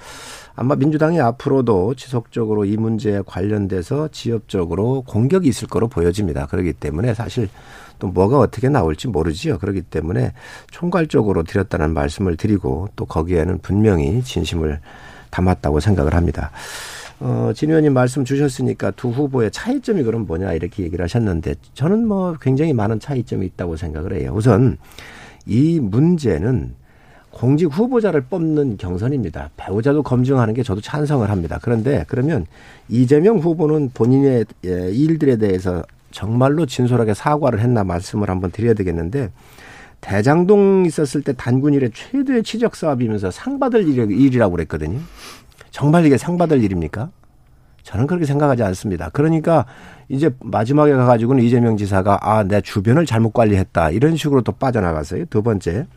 아마 민주당이 앞으로도 지속적으로 이 문제에 관련돼서 지역적으로 공격이 있을 거로 보여집니다. 그렇기 때문에 사실 또 뭐가 어떻게 나올지 모르지요. 그렇기 때문에 총괄적으로 드렸다는 말씀을 드리고 또 거기에는 분명히 진심을 담았다고 생각을 합니다. 어, 진 의원님 말씀 주셨으니까 두 후보의 차이점이 그럼 뭐냐 이렇게 얘기를 하셨는데 저는 뭐 굉장히 많은 차이점이 있다고 생각을 해요. 우선 이 문제는 공직 후보자를 뽑는 경선입니다. 배우자도 검증하는 게 저도 찬성을 합니다. 그런데 그러면 이재명 후보는 본인의 예, 일들에 대해서 정말로 진솔하게 사과를 했나 말씀을 한번 드려야 되겠는데 대장동 있었을 때 단군 일의 최대 의 치적 사업이면서 상 받을 일이라고 그랬거든요. 정말 이게 상 받을 일입니까? 저는 그렇게 생각하지 않습니다. 그러니까 이제 마지막에 가가지고는 이재명 지사가 아, 내 주변을 잘못 관리했다. 이런 식으로 또 빠져나갔어요. 두 번째.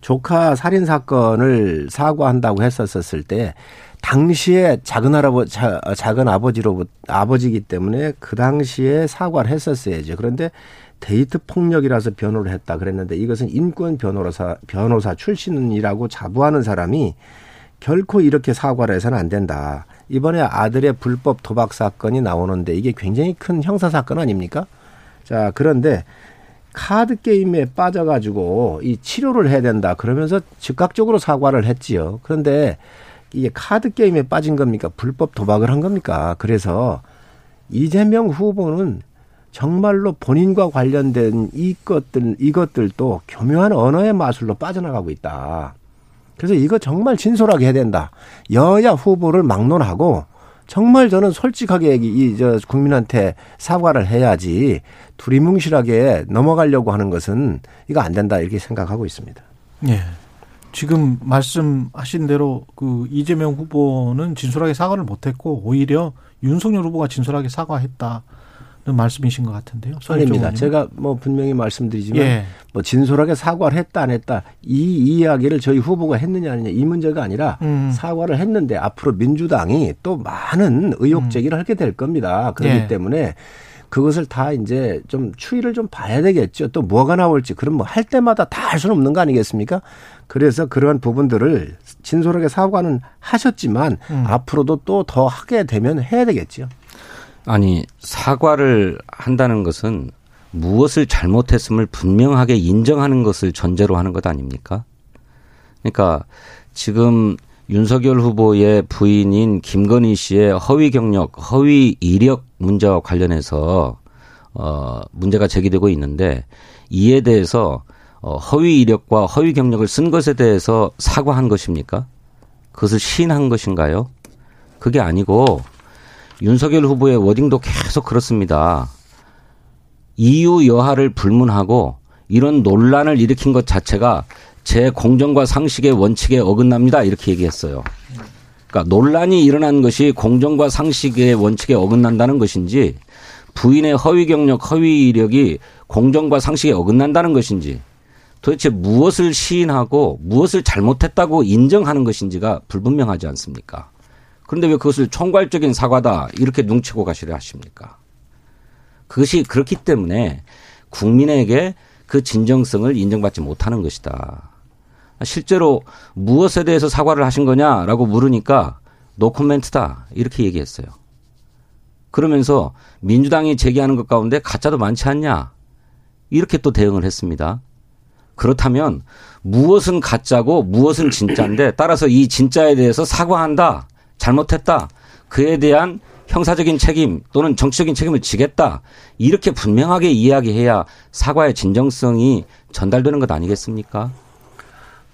조카 살인 사건을 사과한다고 했었을 때 당시에 작은 할아버 자, 작은 아버지로 아버지기 때문에 그 당시에 사과를 했었어야죠. 그런데 데이트 폭력이라서 변호를 했다 그랬는데 이것은 인권 변호사 변호사 출신이라고 자부하는 사람이 결코 이렇게 사과를 해서는 안 된다. 이번에 아들의 불법 도박 사건이 나오는데 이게 굉장히 큰 형사 사건 아닙니까? 자, 그런데 카드 게임에 빠져가지고 이 치료를 해야 된다. 그러면서 즉각적으로 사과를 했지요. 그런데 이게 카드 게임에 빠진 겁니까? 불법 도박을 한 겁니까? 그래서 이재명 후보는 정말로 본인과 관련된 이것들, 이것들도 교묘한 언어의 마술로 빠져나가고 있다. 그래서 이거 정말 진솔하게 해야 된다. 여야 후보를 막론하고 정말 저는 솔직하게 이 저 국민한테 사과를 해야지 두리뭉실하게 넘어가려고 하는 것은 이거 안 된다 이렇게 생각하고 있습니다. 예. 지금 말씀하신 대로 그 이재명 후보는 진솔하게 사과를 못했고 오히려 윤석열 후보가 진솔하게 사과했다. 말씀이신 것 같은데요. 아닙니다. 제가 뭐 분명히 말씀드리지만 예. 뭐 진솔하게 사과를 했다 안 했다 이 이야기를 저희 후보가 했느냐 아니냐 이 문제가 아니라 음. 사과를 했는데 앞으로 민주당이 또 많은 의혹 음. 제기를 음. 하게 될 겁니다. 그렇기 예. 때문에 그것을 다 이제 좀 추이를 좀 봐야 되겠죠. 또 뭐가 나올지 그럼 뭐 할 때마다 다 할 수는 없는 거 아니겠습니까? 그래서 그러한 부분들을 진솔하게 사과는 하셨지만 음. 앞으로도 또 더 하게 되면 해야 되겠죠. 아니 사과를 한다는 것은 무엇을 잘못했음을 분명하게 인정하는 것을 전제로 하는 것 아닙니까? 그러니까 지금 윤석열 후보의 부인인 김건희 씨의 허위 경력, 허위 이력 문제와 관련해서 어 문제가 제기되고 있는데 이에 대해서 어 허위 이력과 허위 경력을 쓴 것에 대해서 사과한 것입니까? 그것을 시인한 것인가요? 그게 아니고 윤석열 후보의 워딩도 계속 그렇습니다. 이유 여하를 불문하고 이런 논란을 일으킨 것 자체가 제 공정과 상식의 원칙에 어긋납니다. 이렇게 얘기했어요. 그러니까 논란이 일어난 것이 공정과 상식의 원칙에 어긋난다는 것인지 부인의 허위 경력, 허위 이력이 공정과 상식에 어긋난다는 것인지 도대체 무엇을 시인하고 무엇을 잘못했다고 인정하는 것인지가 불분명하지 않습니까? 그런데 왜 그것을 총괄적인 사과다 이렇게 눈치고 가시려 하십니까? 그것이 그렇기 때문에 국민에게 그 진정성을 인정받지 못하는 것이다. 실제로 무엇에 대해서 사과를 하신 거냐라고 물으니까 노 코멘트다 이렇게 얘기했어요. 그러면서 민주당이 제기하는 것 가운데 가짜도 많지 않냐 이렇게 또 대응을 했습니다. 그렇다면 무엇은 가짜고 무엇은 진짜인데 따라서 이 진짜에 대해서 사과한다. 잘못했다. 그에 대한 형사적인 책임 또는 정치적인 책임을 지겠다. 이렇게 분명하게 이야기해야 사과의 진정성이 전달되는 것 아니겠습니까?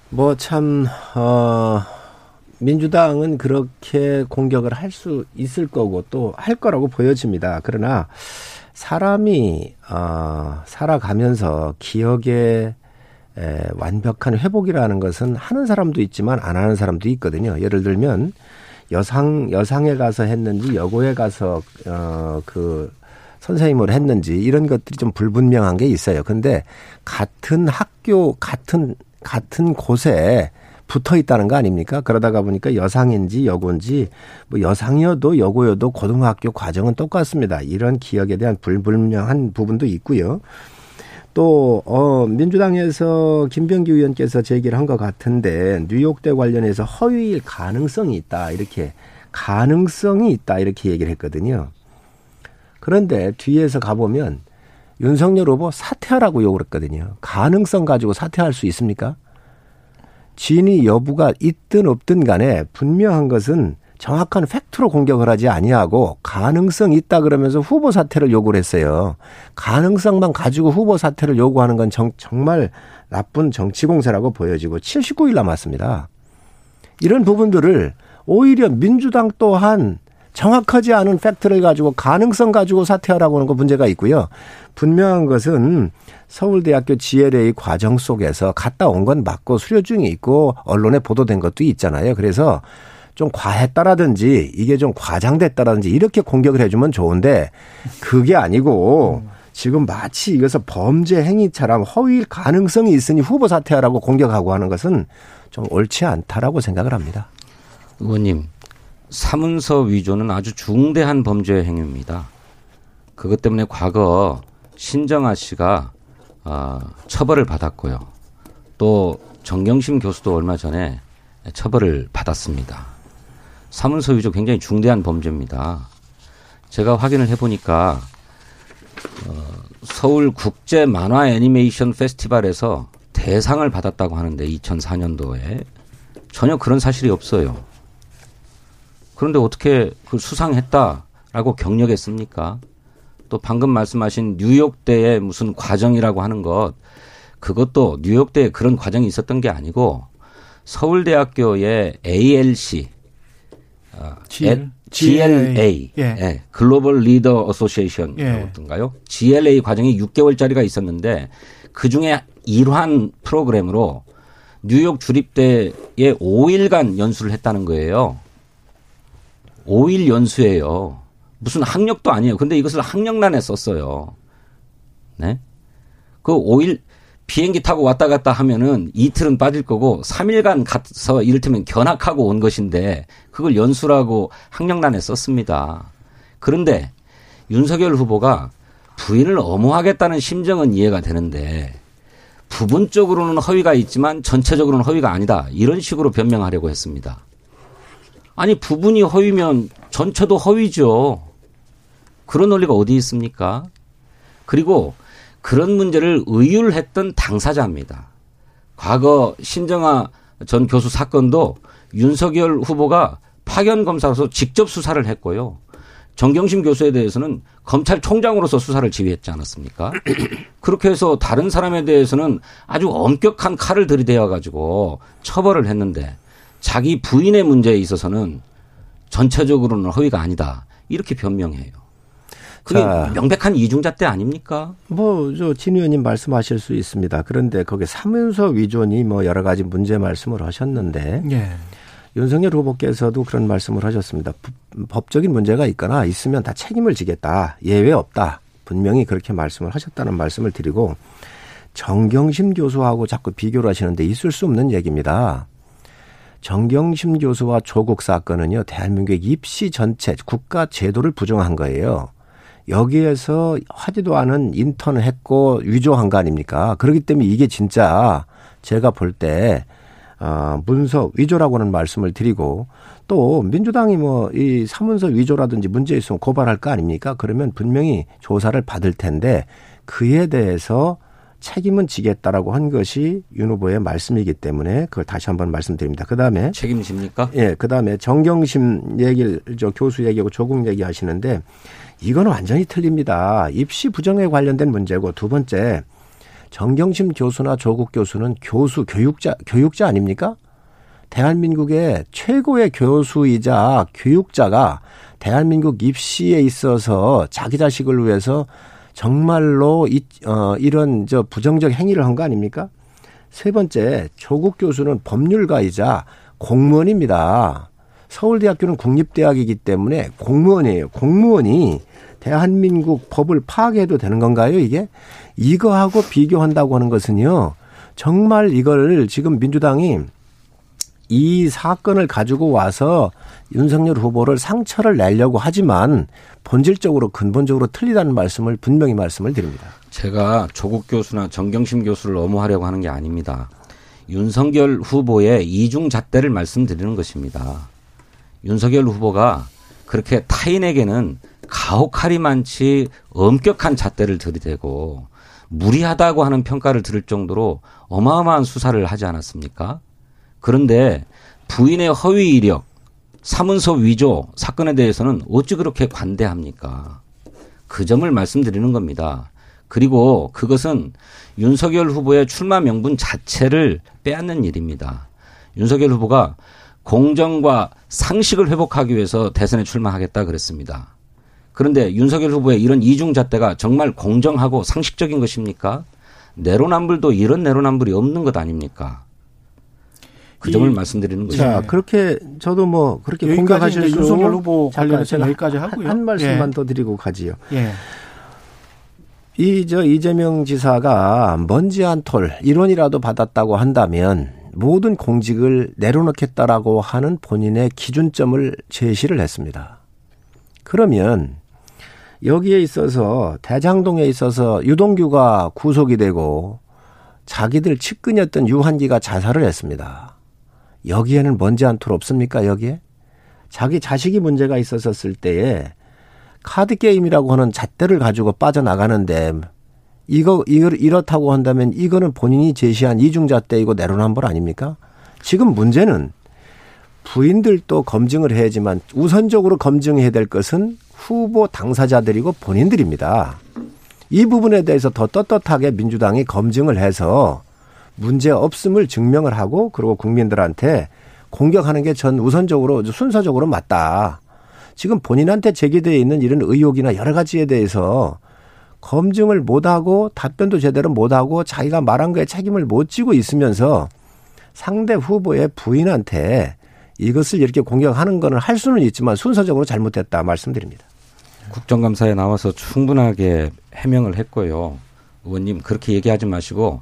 뭐 참, 어, 민주당은 그렇게 공격을 할 수 있을 거고 또 할 거라고 보여집니다. 그러나 사람이, 어, 살아가면서 기억에 에, 완벽한 회복이라는 것은 하는 사람도 있지만 안 하는 사람도 있거든요. 예를 들면 여상 여상에 가서 했는지 여고에 가서 어그 선생님을 했는지 이런 것들이 좀 불분명한 게 있어요. 근데 같은 학교 같은 같은 곳에 붙어 있다는 거 아닙니까? 그러다가 보니까 여상인지 여고인지 뭐 여상이어도 여고여도 고등학교 과정은 똑같습니다. 이런 기억에 대한 불분명한 부분도 있고요. 또, 어, 민주당에서 김병기 의원께서 제기를 한 것 같은데, 뉴욕대 관련해서 허위일 가능성이 있다. 이렇게, 가능성이 있다. 이렇게 얘기를 했거든요. 그런데 뒤에서 가보면, 윤석열 후보 사퇴하라고 요구를 했거든요. 가능성 가지고 사퇴할 수 있습니까? 진위 여부가 있든 없든 간에 분명한 것은 정확한 팩트로 공격을 하지 아니하고 가능성 있다 그러면서 후보 사퇴를 요구를 했어요. 가능성만 가지고 후보 사퇴를 요구하는 건 정, 정말 나쁜 정치 공세라고 보여지고 79일 남았습니다. 이런 부분들을 오히려 민주당 또한 정확하지 않은 팩트를 가지고 가능성 가지고 사퇴하라고 하는 거 문제가 있고요. 분명한 것은 서울대학교 GLA 과정 속에서 갔다 온 건 맞고 수료 중에 있고 언론에 보도된 것도 있잖아요. 그래서 좀 과했다라든지 이게 좀 과장됐다라든지 이렇게 공격을 해주면 좋은데 그게 아니고 지금 마치 이것을 범죄 행위처럼 허위일 가능성이 있으니 후보 사퇴하라고 공격하고 하는 것은 좀 옳지 않다라고 생각을 합니다. 의원님, 사문서 위조는 아주 중대한 범죄 행위입니다. 그것 때문에 과거 신정아 씨가 어, 처벌을 받았고요. 또 정경심 교수도 얼마 전에 처벌을 받았습니다. 사문서 위조 굉장히 중대한 범죄입니다. 제가 확인을 해보니까 어, 서울 국제 만화 애니메이션 페스티벌에서 대상을 받았다고 하는데 2004년도에 전혀 그런 사실이 없어요. 그런데 어떻게 그 수상했다라고 경력했습니까? 또 방금 말씀하신 뉴욕대의 무슨 과정이라고 하는 것 그것도 뉴욕대에 그런 과정이 있었던 게 아니고 서울대학교의 ALC 어, GL? GLA, 예. 예. 글로벌 리더 어소시에이션이었던가요? 예. GLA 과정이 6개월짜리가 있었는데 그 중에 일환 프로그램으로 뉴욕 주립대에 5일간 연수를 했다는 거예요. 5일 연수예요. 무슨 학력도 아니에요. 근데 이것을 학력란에 썼어요. 네? 그 5일 비행기 타고 왔다 갔다 하면은 이틀은 빠질 거고 3일간 가서 이를테면 견학하고 온 것인데 그걸 연수라고 학력란에 썼습니다. 그런데 윤석열 후보가 부인을 엄호하겠다는 심정은 이해가 되는데 부분적으로는 허위가 있지만 전체적으로는 허위가 아니다. 이런 식으로 변명하려고 했습니다. 아니 부분이 허위면 전체도 허위죠. 그런 논리가 어디 있습니까? 그리고 그런 문제를 의율했던 당사자입니다. 과거 신정아 전 교수 사건도 윤석열 후보가 파견 검사로서 직접 수사를 했고요. 정경심 교수에 대해서는 검찰총장으로서 수사를 지휘했지 않았습니까? 그렇게 해서 다른 사람에 대해서는 아주 엄격한 칼을 들이대어 가지고 처벌을 했는데 자기 부인의 문제에 있어서는 전체적으로는 허위가 아니다. 이렇게 변명해요. 그게 자, 명백한 이중잣대 아닙니까? 뭐, 저, 진 의원님 말씀하실 수 있습니다. 그런데 거기 사문서 위조니 뭐 여러 가지 문제 말씀을 하셨는데. 예. 윤석열 후보께서도 그런 말씀을 하셨습니다. 법적인 문제가 있거나 있으면 다 책임을 지겠다. 예외 없다. 분명히 그렇게 말씀을 하셨다는 말씀을 드리고 정경심 교수하고 자꾸 비교를 하시는데 있을 수 없는 얘기입니다. 정경심 교수와 조국 사건은요, 대한민국 입시 전체 국가 제도를 부정한 거예요. 여기에서 하지도 않은 인턴을 했고 위조한 거 아닙니까? 그렇기 때문에 이게 진짜 제가 볼 때, 어, 문서 위조라고 하는 말씀을 드리고 또 민주당이 뭐 이 사문서 위조라든지 문제 있으면 고발할 거 아닙니까? 그러면 분명히 조사를 받을 텐데 그에 대해서 책임은 지겠다라고 한 것이 윤 후보의 말씀이기 때문에 그걸 다시 한번 말씀드립니다. 그 다음에 책임집니까? 예, 그 다음에 정경심 얘기를 저 교수 얘기하고 조국 얘기 하시는데 이거는 완전히 틀립니다. 입시 부정에 관련된 문제고 두 번째 정경심 교수나 조국 교수는 교수 교육자 교육자 아닙니까? 대한민국의 최고의 교수이자 교육자가 대한민국 입시에 있어서 자기 자식을 위해서 정말로 이, 어, 이런 저 부정적 행위를 한 거 아닙니까? 세 번째, 조국 교수는 법률가이자 공무원입니다. 서울대학교는 국립대학이기 때문에 공무원이에요. 공무원이 대한민국 법을 파괴해도 되는 건가요, 이게? 이거하고 비교한다고 하는 것은요, 정말 이걸 지금 민주당이 이 사건을 가지고 와서 윤석열 후보를 상처를 내려고 하지만 본질적으로 근본적으로 틀리다는 말씀을 분명히 말씀을 드립니다. 제가 조국 교수나 정경심 교수를 엄호하려고 하는 게 아닙니다. 윤석열 후보의 이중 잣대를 말씀드리는 것입니다. 윤석열 후보가 그렇게 타인에게는 가혹하리만치 엄격한 잣대를 들이대고 무리하다고 하는 평가를 들을 정도로 어마어마한 수사를 하지 않았습니까? 그런데 부인의 허위 이력, 사문서 위조 사건에 대해서는 어찌 그렇게 관대합니까? 그 점을 말씀드리는 겁니다. 그리고 그것은 윤석열 후보의 출마 명분 자체를 빼앗는 일입니다. 윤석열 후보가 공정과 상식을 회복하기 위해서 대선에 출마하겠다 그랬습니다. 그런데 윤석열 후보의 이런 이중 잣대가 정말 공정하고 상식적인 것입니까? 내로남불도 이런 내로남불이 없는 것 아닙니까? 그 점을 말씀드리는 거죠. 자, 그렇게 저도 뭐 그렇게 공격하실 수 윤석열 후보 관련해서 제가 여기까지 한- 하고요. 한 말씀만 예. 더 드리고 가지요. 예. 이저 이재명 지사가 먼지 한톨 1원이라도 받았다고 한다면 모든 공직을 내려놓겠다라고 하는 본인의 기준점을 제시를 했습니다. 그러면 여기에 있어서 대장동에 있어서 유동규가 구속이 되고 자기들 측근이었던 유한기가 자살을 했습니다. 여기에는 먼지 한 톨 없습니까 여기에? 자기 자식이 문제가 있었을 때에 카드 게임이라고 하는 잣대를 가지고 빠져나가는데 이거 이걸 이렇다고 한다면 이거는 본인이 제시한 이중 잣대이고 내로남불 아닙니까? 지금 문제는 부인들도 검증을 해야지만 우선적으로 검증해야 될 것은 후보 당사자들이고 본인들입니다. 이 부분에 대해서 더 떳떳하게 민주당이 검증을 해서 문제 없음을 증명을 하고 그리고 국민들한테 공격하는 게 전 우선적으로 순서적으로 맞다. 지금 본인한테 제기되어 있는 이런 의혹이나 여러 가지에 대해서 검증을 못하고 답변도 제대로 못하고 자기가 말한 거에 책임을 못 지고 있으면서 상대 후보의 부인한테 이것을 이렇게 공격하는 거는 할 수는 있지만 순서적으로 잘못됐다 말씀드립니다. 국정감사에 나와서 충분하게 해명을 했고요. 의원님 그렇게 얘기하지 마시고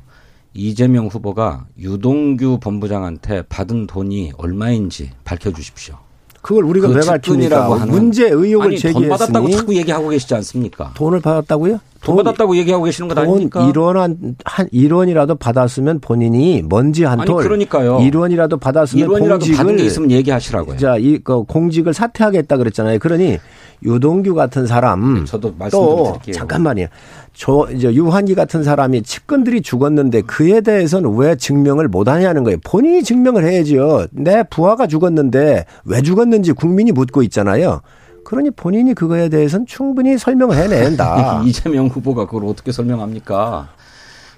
이재명 후보가 유동규 본부장한테 받은 돈이 얼마인지 밝혀주십시오. 그걸 우리가 그왜 측근이라고 밝힙니까? 하는 문제 의혹을 아니, 돈 받았다고 제기했으니 자꾸 얘기하고 계시지 않습니까? 돈을 받았다고요? 돈 받았다고 얘기하고 계시는 것돈 아닙니까? 1원 한, 한 1원이라도 받았으면 본인이 먼지 한 아니 톨. 그러니까요. 1원이라도 받았으면 1원이라도 받은 게 공직을 있으면 얘기하시라고요. 자, 이 그 공직을 사퇴하겠다 그랬잖아요. 그러니 유동규 같은 사람 네, 저도 말씀 좀또 드릴게요. 잠깐만요. 저 이제 유한기 같은 사람이 측근들이 죽었는데 그에 대해서는 왜 증명을 못 하냐는 거예요. 본인이 증명을 해야지요. 내 부하가 죽었는데 왜 죽었는지 국민이 묻고 있잖아요. 그러니 본인이 그거에 대해서는 충분히 설명을 해낸다. 이재명 후보가 그걸 어떻게 설명합니까?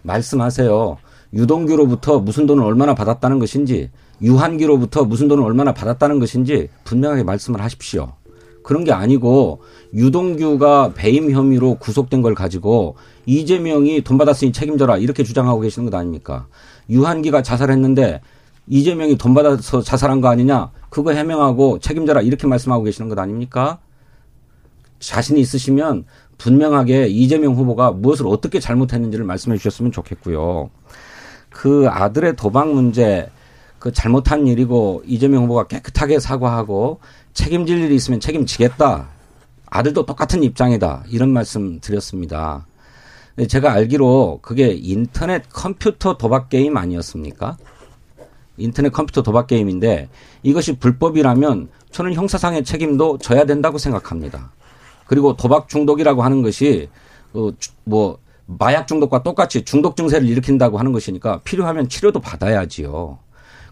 말씀하세요. 유동규로부터 무슨 돈을 얼마나 받았다는 것인지, 유한기로부터 무슨 돈을 얼마나 받았다는 것인지 분명하게 말씀을 하십시오. 그런 게 아니고 유동규가 배임 혐의로 구속된 걸 가지고 이재명이 돈 받았으니 책임져라 이렇게 주장하고 계시는 것 아닙니까? 유한기가 자살했는데 이재명이 돈 받아서 자살한 거 아니냐? 그거 해명하고 책임져라 이렇게 말씀하고 계시는 것 아닙니까? 자신이 있으시면 분명하게 이재명 후보가 무엇을 어떻게 잘못했는지를 말씀해 주셨으면 좋겠고요. 그 아들의 도박 문제, 그 잘못한 일이고 이재명 후보가 깨끗하게 사과하고 책임질 일이 있으면 책임지겠다. 아들도 똑같은 입장이다. 이런 말씀 드렸습니다. 제가 알기로 그게 인터넷 컴퓨터 도박 게임 아니었습니까? 인터넷 컴퓨터 도박 게임인데 이것이 불법이라면 저는 형사상의 책임도 져야 된다고 생각합니다. 그리고 도박 중독이라고 하는 것이 어, 주- 뭐 마약 중독과 똑같이 중독 증세를 일으킨다고 하는 것이니까 필요하면 치료도 받아야지요.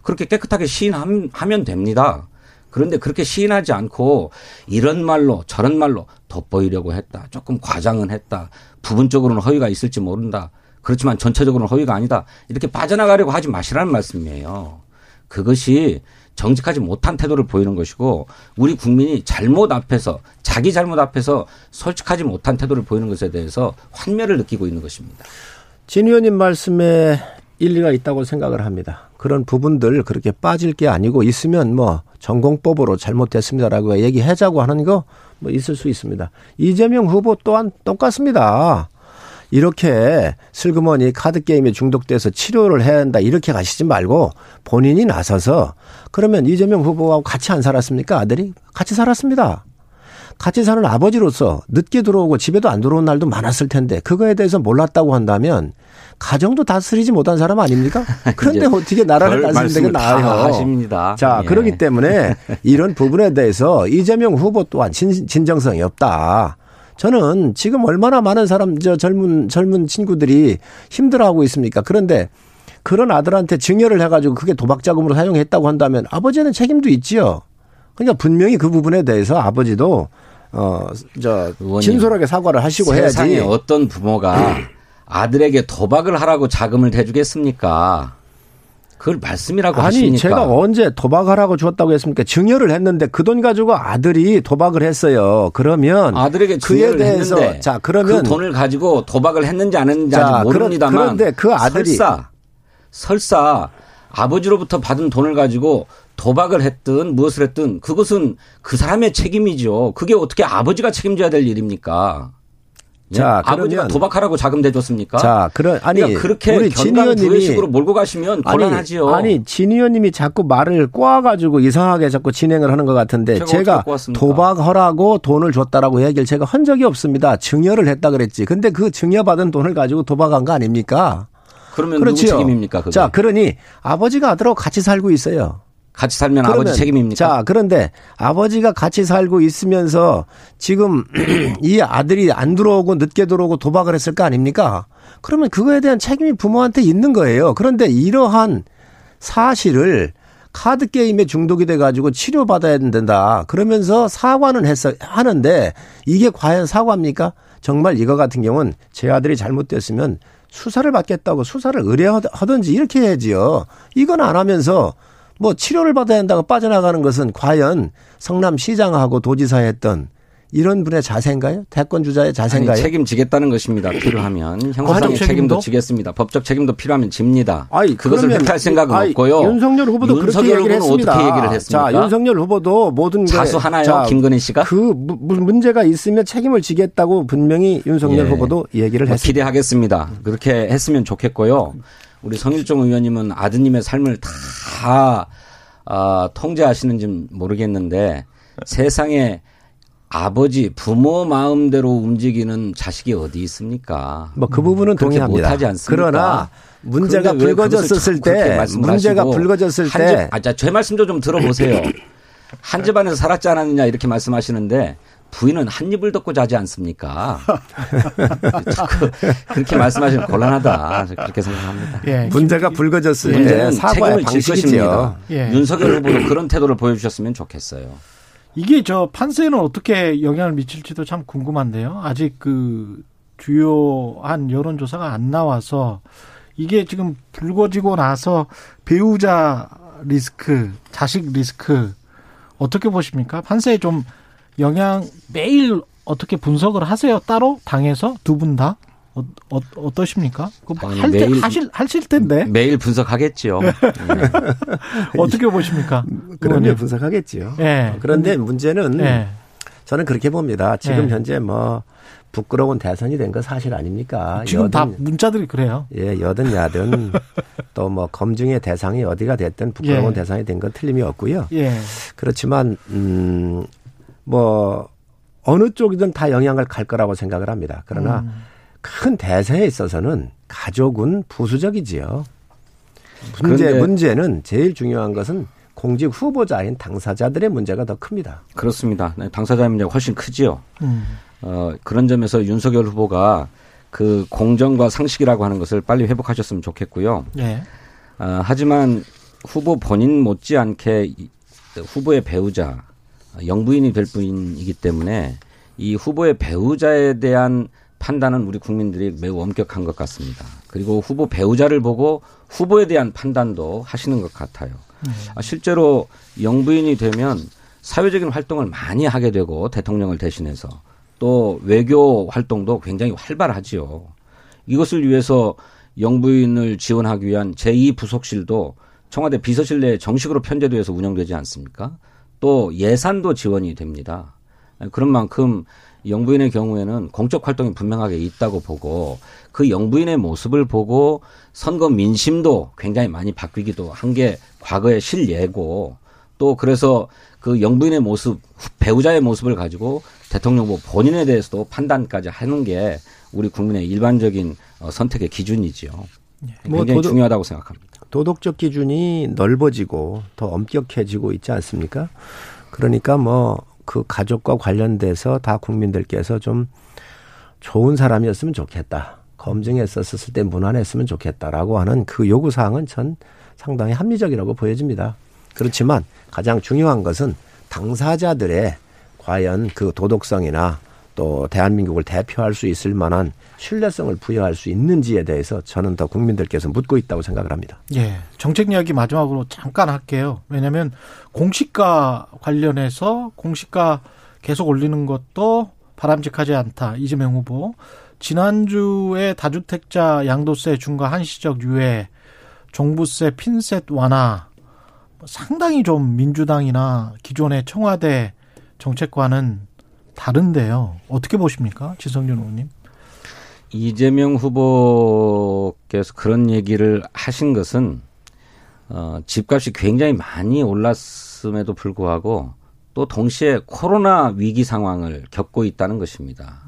그렇게 깨끗하게 시인하면 됩니다. 그런데 그렇게 시인하지 않고 이런 말로 저런 말로 돋보이려고 했다. 조금 과장은 했다. 부분적으로는 허위가 있을지 모른다. 그렇지만 전체적으로는 허위가 아니다. 이렇게 빠져나가려고 하지 마시라는 말씀이에요. 그것이 정직하지 못한 태도를 보이는 것이고 우리 국민이 잘못 앞에서 자기 잘못 앞에서 솔직하지 못한 태도를 보이는 것에 대해서 환멸을 느끼고 있는 것입니다. 진 의원님 말씀에 일리가 있다고 생각을 합니다. 그런 부분들 그렇게 빠질 게 아니고 있으면 뭐 전공법으로 잘못됐습니다라고 얘기하자고 하는 거 뭐 있을 수 있습니다. 이재명 후보 또한 똑같습니다. 이렇게 슬그머니 카드 게임에 중독돼서 치료를 해야 한다 이렇게 가시지 말고 본인이 나서서 그러면 이재명 후보하고 같이 안 살았습니까 아들이 같이 살았습니다. 같이 사는 아버지로서 늦게 들어오고 집에도 안 들어온 날도 많았을 텐데 그거에 대해서 몰랐다고 한다면 가정도 다스리지 못한 사람 아닙니까? 그런데 어떻게 나라를 다스리는 게 나아요? 하십니다. 자, 예. 그렇기 때문에 이런 부분에 대해서 이재명 후보 또한 진, 진정성이 없다. 저는 지금 얼마나 많은 사람, 저 젊은, 젊은 친구들이 힘들어하고 있습니까? 그런데 그런 아들한테 증여를 해가지고 그게 도박 자금으로 사용했다고 한다면 아버지는 책임도 있지요. 그러니까 분명히 그 부분에 대해서 아버지도 어, 저, 의원님, 진솔하게 사과를 하시고 세상에 해야지. 어떤 부모가 아들에게 도박을 하라고 자금을 대주겠습니까? 그걸 말씀이라고 아니, 하시니까. 제가 언제 도박하라고 줬다고 했습니까? 증여를 했는데 그 돈 가지고 아들이 도박을 했어요. 그러면 아들에게 그에 대해서 했는데 자, 그러면 그 돈을 가지고 도박을 했는지 안 했는지 자, 아직 모릅니다만 그런- 그런데 그 아들이- 설사 설사 아버지로부터 받은 돈을 가지고 도박을 했든 무엇을 했든 그것은 그 사람의 책임이죠. 그게 어떻게 아버지가 책임져야 될 일입니까? 예? 자, 아버지가 그러면- 도박하라고 자금 대줬습니까? 자, 그런 아니 그러니까 그렇게 우리 진 의원님이 몰고 가시면 곤란하지요. 아니, 아니 진 의원님이 자꾸 말을 꼬아가지고 이상하게 자꾸 진행을 하는 것 같은데 제가? 도박하라고 돈을 줬다라고 얘기를 제가 한 적이 없습니다. 증여를 했다 그랬지. 근데 그 증여받은 돈을 가지고 도박한 거 아닙니까? 그러면 누구 그렇지요. 책임입니까? 그게? 자, 그러니 아버지가 아들하고 같이 살고 있어요. 같이 살면 그러면- 아버지 책임입니까? 자, 그런데 아버지가 같이 살고 있으면서 지금 이 아들이 안 들어오고 늦게 들어오고 도박을 했을 거 아닙니까? 그러면 그거에 대한 책임이 부모한테 있는 거예요. 그런데 이러한 사실을 카드 게임에 중독이 돼 가지고 치료 받아야 된다. 그러면서 사과는 했어 하는데 이게 과연 사과입니까? 정말 이거 같은 경우는 제 아들이 잘못됐으면 수사를 받겠다고 수사를 의뢰하든지 이렇게 해야지요. 이건 안 하면서 뭐 치료를 받아야 한다고 빠져나가는 것은 과연 성남시장하고 도지사 했던 이런 분의 자세인가요? 대권 주자의 자세인가요? 아니, 책임지겠다는 것입니다. 필요하면 법적 책임도 책임도? 지겠습니다. 법적 책임도 필요하면 집니다. 아이, 그것을 회피할 생각은 아이, 없고요. 윤석열 후보도 그렇게 윤석열 얘기를 후보는 했습니다. 어떻게 얘기를 했습니까? 자, 윤석열 후보도 모든 게- 자수 하나요? 자, 김건희 씨가? 그 문제가 있으면 책임을 지겠다고 분명히 윤석열 예. 후보도 얘기를 뭐 했습니다. 기대하겠습니다. 그렇게 했으면 좋겠고요. 우리 성일종 의원님은 아드님의 삶을 다 아, 통제하시는지 모르겠는데 세상에 아버지 부모 마음대로 움직이는 자식이 어디 있습니까? 뭐 그 부분은 동의합니다. 못하지 않습니까? 그러나 문제가 불거졌을 때 문제가 불거졌을 한때 집- 아, 자, 제 말씀 좀 들어보세요. 한 집안에서 살았지 않았느냐 이렇게 말씀하시는데 부인은 한 입을 덮고 자지 않습니까? 자꾸 그렇게 말씀하시면 곤란하다. 그렇게 생각합니다. 예. 문제가 불거졌을 때 문제는 사과의 책임을 질. 것입니다. 예. 윤석열 후보도 그런 태도를 보여주셨으면 좋겠어요. 이게 저 판세는 어떻게 영향을 미칠지도 참 궁금한데요. 아직 그 주요한 여론조사가 안 나와서 이게 지금 불거지고 나서 배우자 리스크, 자식 리스크 어떻게 보십니까? 판세에 좀 영향 매일 어떻게 분석을 하세요? 따로 당에서 두 분 다? 어, 어, 떠십니까 아니, 할 때, 매일- 하실, 하실 텐데. 매일 분석하겠죠. 네. 어떻게 보십니까? 의원님? 분석하겠지요. 예. 그런데 문제는 예. 저는 그렇게 봅니다. 지금 네. 현재 뭐 부끄러운 대선이 된 건 사실 아닙니까? 지금 다 여든, 문자들이 그래요. 예, 여든 야든 또 뭐 검증의 대상이 어디가 됐든 부끄러운 예. 대상이 된 건 틀림이 없고요. 예. 그렇지만 음 뭐 어느 쪽이든 다 영향을 갈 거라고 생각을 합니다. 그러나 음. 큰 대세에 있어서는 가족은 부수적이지요. 문제 문제는 제일 중요한 것은 공직 후보자인 당사자들의 문제가 더 큽니다. 그렇습니다. 네, 당사자의 문제가 훨씬 크지요. 음. 어, 그런 점에서 윤석열 후보가 그 공정과 상식이라고 하는 것을 빨리 회복하셨으면 좋겠고요. 예. 어, 하지만 후보 본인 못지않게 후보의 배우자 영부인이 될 분이기 때문에 이 후보의 배우자에 대한 판단은 우리 국민들이 매우 엄격한 것 같습니다. 그리고 후보 배우자를 보고 후보에 대한 판단도 하시는 것 같아요. 음. 실제로 영부인이 되면 사회적인 활동을 많이 하게 되고 대통령을 대신해서 또 외교 활동도 굉장히 활발하지요. 이것을 위해서 영부인을 지원하기 위한 제2부속실도 청와대 비서실 내에 정식으로 편제돼서 운영되지 않습니까? 또 예산도 지원이 됩니다. 그런 만큼 영부인의 경우에는 공적 활동이 분명하게 있다고 보고 그 영부인의 모습을 보고 선거 민심도 굉장히 많이 바뀌기도 한 게 과거의 실예고 또 그래서 그 영부인의 모습 배우자의 모습을 가지고 대통령 후 본인에 대해서도 판단까지 하는 게 우리 국민의 일반적인 어, 선택의 기준이지요. 예. 굉장히 뭐 도덕, 중요하다고 생각합니다. 도덕적 기준이 넓어지고 더 엄격해지고 있지 않습니까? 그러니까 뭐 그 가족과 관련돼서 다 국민들께서 좀 좋은 사람이었으면 좋겠다. 검증했었을 때 무난했으면 좋겠다라고 하는 그 요구 사항은 전 상당히 합리적이라고 보여집니다. 그렇지만 가장 중요한 것은 당사자들의 과연 그 도덕성이나 또 대한민국을 대표할 수 있을 만한 신뢰성을 부여할 수 있는지에 대해서 저는 더 국민들께서 묻고 있다고 생각을 합니다. 예. 정책 이야기 마지막으로 잠깐 할게요. 왜냐하면 공시가 관련해서 공시가 계속 올리는 것도 바람직하지 않다. 이재명 후보. 지난주에 다주택자 양도세 중과 한시적 유예, 종부세 핀셋 완화 상당히 좀 민주당이나 기존의 청와대 정책과는 다른데요. 어떻게 보십니까? 지성준 의원님. 이재명 후보께서 그런 얘기를 하신 것은 어, 집값이 굉장히 많이 올랐음에도 불구하고 또 동시에 코로나 위기 상황을 겪고 있다는 것입니다.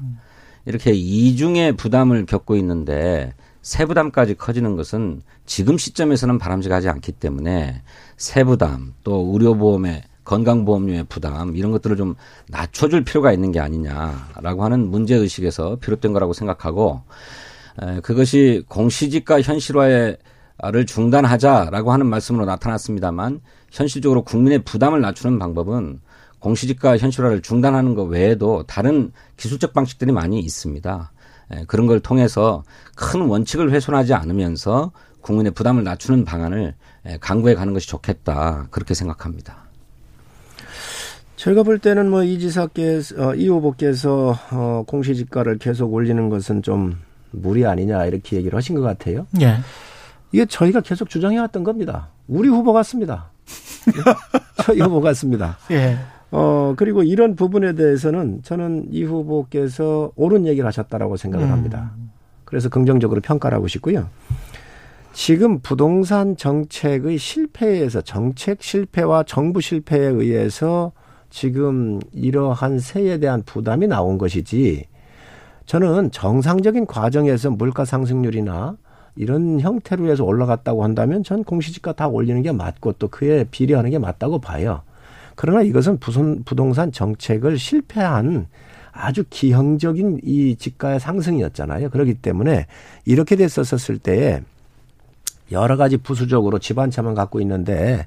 이렇게 이중의 부담을 겪고 있는데 세부담까지 커지는 것은 지금 시점에서는 바람직하지 않기 때문에 세부담 또 의료보험의 건강보험료의 부담 이런 것들을 좀 낮춰줄 필요가 있는 게 아니냐라고 하는 문제 의식에서 비롯된 거라고 생각하고 에, 그것이 공시지가 현실화를 중단하자라고 하는 말씀으로 나타났습니다만 현실적으로 국민의 부담을 낮추는 방법은 공시지가 현실화를 중단하는 것 외에도 다른 기술적 방식들이 많이 있습니다. 에, 그런 걸 통해서 큰 원칙을 훼손하지 않으면서 국민의 부담을 낮추는 방안을 강구해 가는 것이 좋겠다 그렇게 생각합니다. 제가 볼 때는 뭐 이 지사께서 어, 이 후보께서 어, 공시지가를 계속 올리는 것은 좀 무리 아니냐 이렇게 얘기를 하신 것 같아요. 예. 이게 저희가 계속 주장해왔던 겁니다. 우리 후보 같습니다. 저희 후보 같습니다. 예. 어 그리고 이런 부분에 대해서는 저는 이 후보께서 옳은 얘기를 하셨다라고 생각을 음. 합니다. 그래서 긍정적으로 평가를 하고 싶고요. 지금 부동산 정책의 실패에서 정책 실패와 정부 실패에 의해서 지금 이러한 세에 대한 부담이 나온 것이지 저는 정상적인 과정에서 물가 상승률이나 이런 형태로 해서 올라갔다고 한다면 전 공시지가 다 올리는 게 맞고 또 그에 비례하는 게 맞다고 봐요. 그러나 이것은 부동산 정책을 실패한 아주 기형적인 이 지가의 상승이었잖아요. 그렇기 때문에 이렇게 됐었을 때에 여러 가지 부수적으로 집안차만 갖고 있는데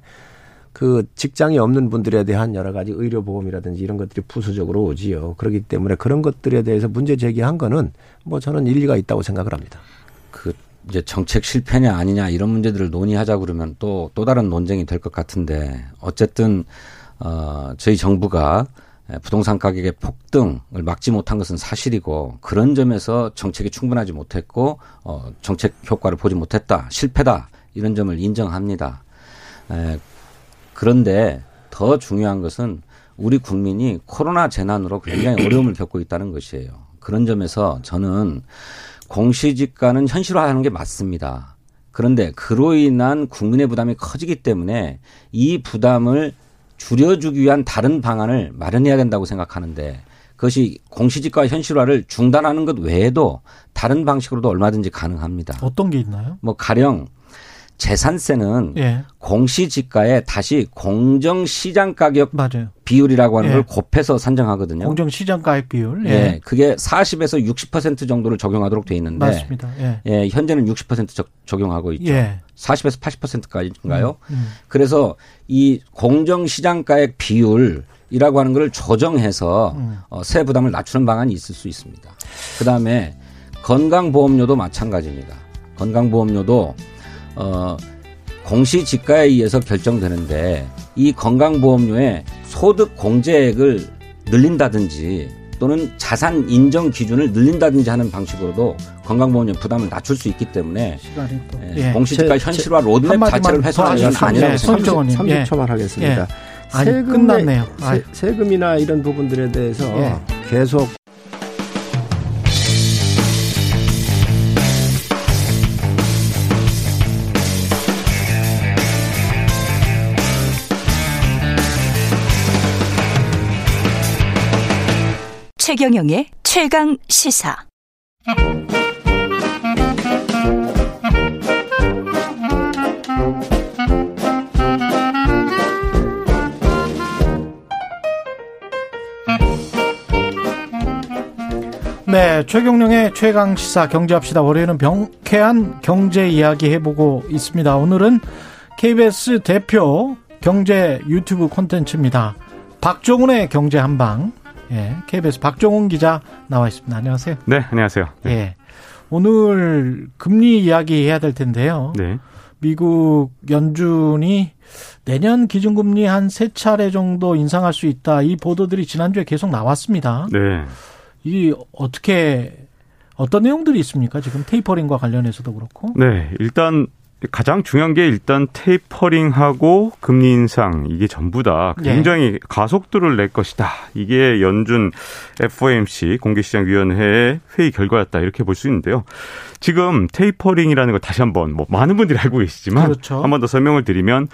그 직장이 없는 분들에 대한 여러 가지 의료 보험이라든지 이런 것들이 부수적으로 오지요. 그렇기 때문에 그런 것들에 대해서 문제 제기한 거는 뭐 저는 일리가 있다고 생각을 합니다. 그 이제 정책 실패냐 아니냐 이런 문제들을 논의하자 그러면 또또 다른 논쟁이 될 것 같은데 어쨌든 어 저희 정부가 부동산 가격의 폭등을 막지 못한 것은 사실이고 그런 점에서 정책이 충분하지 못했고 어 정책 효과를 보지 못했다 실패다 이런 점을 인정합니다. 에, 그런데 더 중요한 것은 우리 국민이 코로나 재난으로 굉장히 어려움을 겪고 있다는 것이에요. 그런 점에서 저는 공시지가는 현실화하는 게 맞습니다. 그런데 그로 인한 국민의 부담이 커지기 때문에 이 부담을 줄여주기 위한 다른 방안을 마련해야 된다고 생각하는데 그것이 공시지가 현실화를 중단하는 것 외에도 다른 방식으로도 얼마든지 가능합니다. 어떤 게 있나요? 뭐 가령 재산세는 예. 공시지가에 다시 공정시장 가격 맞아요. 비율이라고 하는 예. 걸 곱해서 산정하거든요. 공정시장가액 비율. 예. 예. 그게 40에서 60% 정도를 적용하도록 돼 있는데 맞습니다. 예. 예, 현재는 60% 적, 적용하고 있죠. 예. 40에서 80%까지인가요? 음. 그래서 이 공정시장가액 비율 이라고 하는 걸 조정해서 음. 어, 세 부담을 낮추는 방안이 있을 수 있습니다. 그 다음에 건강보험료도 마찬가지입니다. 건강보험료도 어, 공시지가에 의해서 결정되는데 이 건강보험료의 소득 공제액을 늘린다든지 또는 자산 인정 기준을 늘린다든지 하는 방식으로도 건강보험료 부담을 낮출 수 있기 때문에. 예, 예. 공시지가 제- 현실화 로드맵 자체를 더 훼손하는. 것은 아니라고 예, 생각합니다. 손정원님. 예. 30초만 하겠습니다. 예. 아니, 세금에- 끝났네요. 세, 세금이나 이런 부분들에 대해서 예. 계속 최경영의 최강 시사. 네, 최경령의 최강 시사 경제합시다. 월요일은 병쾌한 경제 이야기 해보고 있습니다. 오늘은 KBS 대표 경제 유튜브 콘텐츠입니다. 박종훈의 경제 한방. 예, KBS 박종훈 기자 나와 있습니다. 안녕하세요. 네, 안녕하세요. 네. 예. 오늘 금리 이야기 해야 될 텐데요. 네. 미국 연준이 내년 기준금리 한 세 차례 정도 인상할 수 있다. 이 보도들이 지난주에 계속 나왔습니다. 네. 이 어떻게 어떤 내용들이 있습니까? 지금 테이퍼링과 관련해서도 그렇고. 네. 일단 가장 중요한 게 일단 테이퍼링하고 금리 인상 이게 전부 다 예. 굉장히 가속도를 낼 것이다. 이게 연준 FOMC 공개시장위원회의 회의 결과였다 이렇게 볼 수 있는데요. 지금 테이퍼링이라는 걸 다시 한번 뭐 많은 분들이 알고 계시지만 그렇죠. 한번 더 설명을 드리면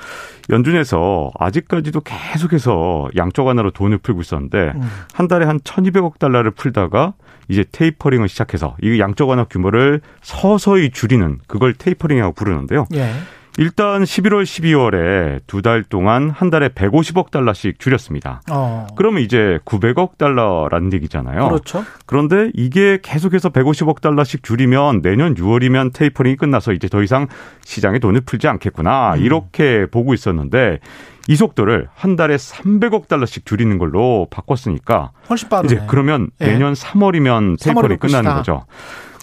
연준에서 아직까지도 계속해서 양쪽 하나로 돈을 풀고 있었는데 음. 한 달에 한 1,200억 달러를 풀다가 이제 tapering을 시작해서 이 양적 완화 규모를 서서히 줄이는 그걸 tapering이라고 부르는데요. 예. 일단 11월, 12월에 두 달 동안 한 달에 150억 달러씩 줄였습니다. 어. 그러면 이제 900억 달러라는 얘기잖아요. 그렇죠. 그런데 이게 계속해서 150억 달러씩 줄이면 내년 6월이면 tapering이 끝나서 이제 더 이상 시장에 돈을 풀지 않겠구나. 음. 이렇게 보고 있었는데 이 속도를 한 달에 300억 달러씩 줄이는 걸로 바꿨으니까 훨씬 빠르네. 이제 그러면 예. 내년 3월이면 3월이면 tapering이 끝나는. 거죠.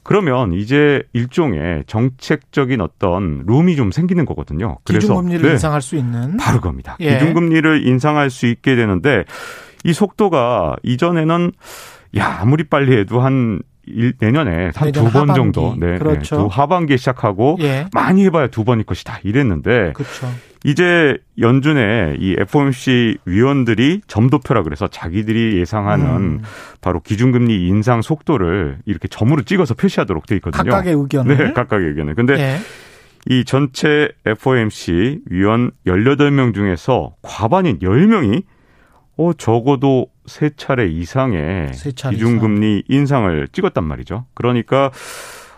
그러면 이제 일종의 정책적인 어떤 룸이 좀 생기는 거거든요. 그래서 기준금리를 네, 인상할 수 있는. 바로 겁니다. 예. 기준금리를 인상할 수 있게 되는데 이 속도가 이전에는 야 아무리 빨리 해도 한 일, 내년에 한 두 번. 정도, 네, 그렇죠. 네, 두 하반기에 시작하고 예. 많이 해봐야 두 번일 것이다 이랬는데 그렇죠. 이제 연준의 이 FOMC 위원들이 점도표라 그래서 자기들이 예상하는 음. 바로 기준금리 인상 속도를 이렇게 점으로 찍어서 표시하도록 돼 있거든요. 각각의 의견을. 네, 각각의 의견을. 근데 예. 이 전체 FOMC 위원 18명 중에서 과반인 10명이 어 적어도 세 차례 이상의 세 차례 기준금리 인상을 찍었단 말이죠. 그러니까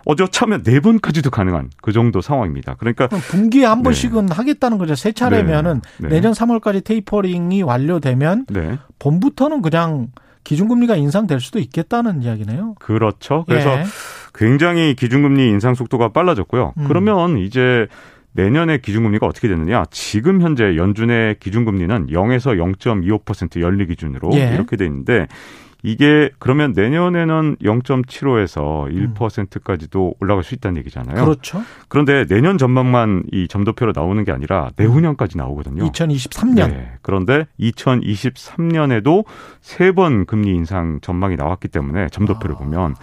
어저차면 네 번까지도 가능한 그 정도 상황입니다. 그러니까 분기에 한 네. 번씩은 하겠다는 거죠. 세 차례면은 네. 내년 3월까지 테이퍼링이 완료되면 네. 봄부터는 그냥 기준금리가 인상될 수도 있겠다는 이야기네요. 그렇죠. 그래서 예. 굉장히 기준금리 인상 속도가 빨라졌고요. 음. 그러면 이제 내년에 기준금리가 어떻게 되느냐? 지금 현재 연준의 기준금리는 0에서 0.25% 연리 기준으로 예. 이렇게 돼 있는데 이게 그러면 내년에는 0.75에서 1%까지도 올라갈 수 있다는 얘기잖아요. 그렇죠. 그런데 내년 전망만 이 점도표로 나오는 게 아니라 내후년까지 나오거든요. 2023년. 네. 그런데 2023년에도 세 번 금리 인상 전망이 나왔기 때문에 점도표를 아. 보면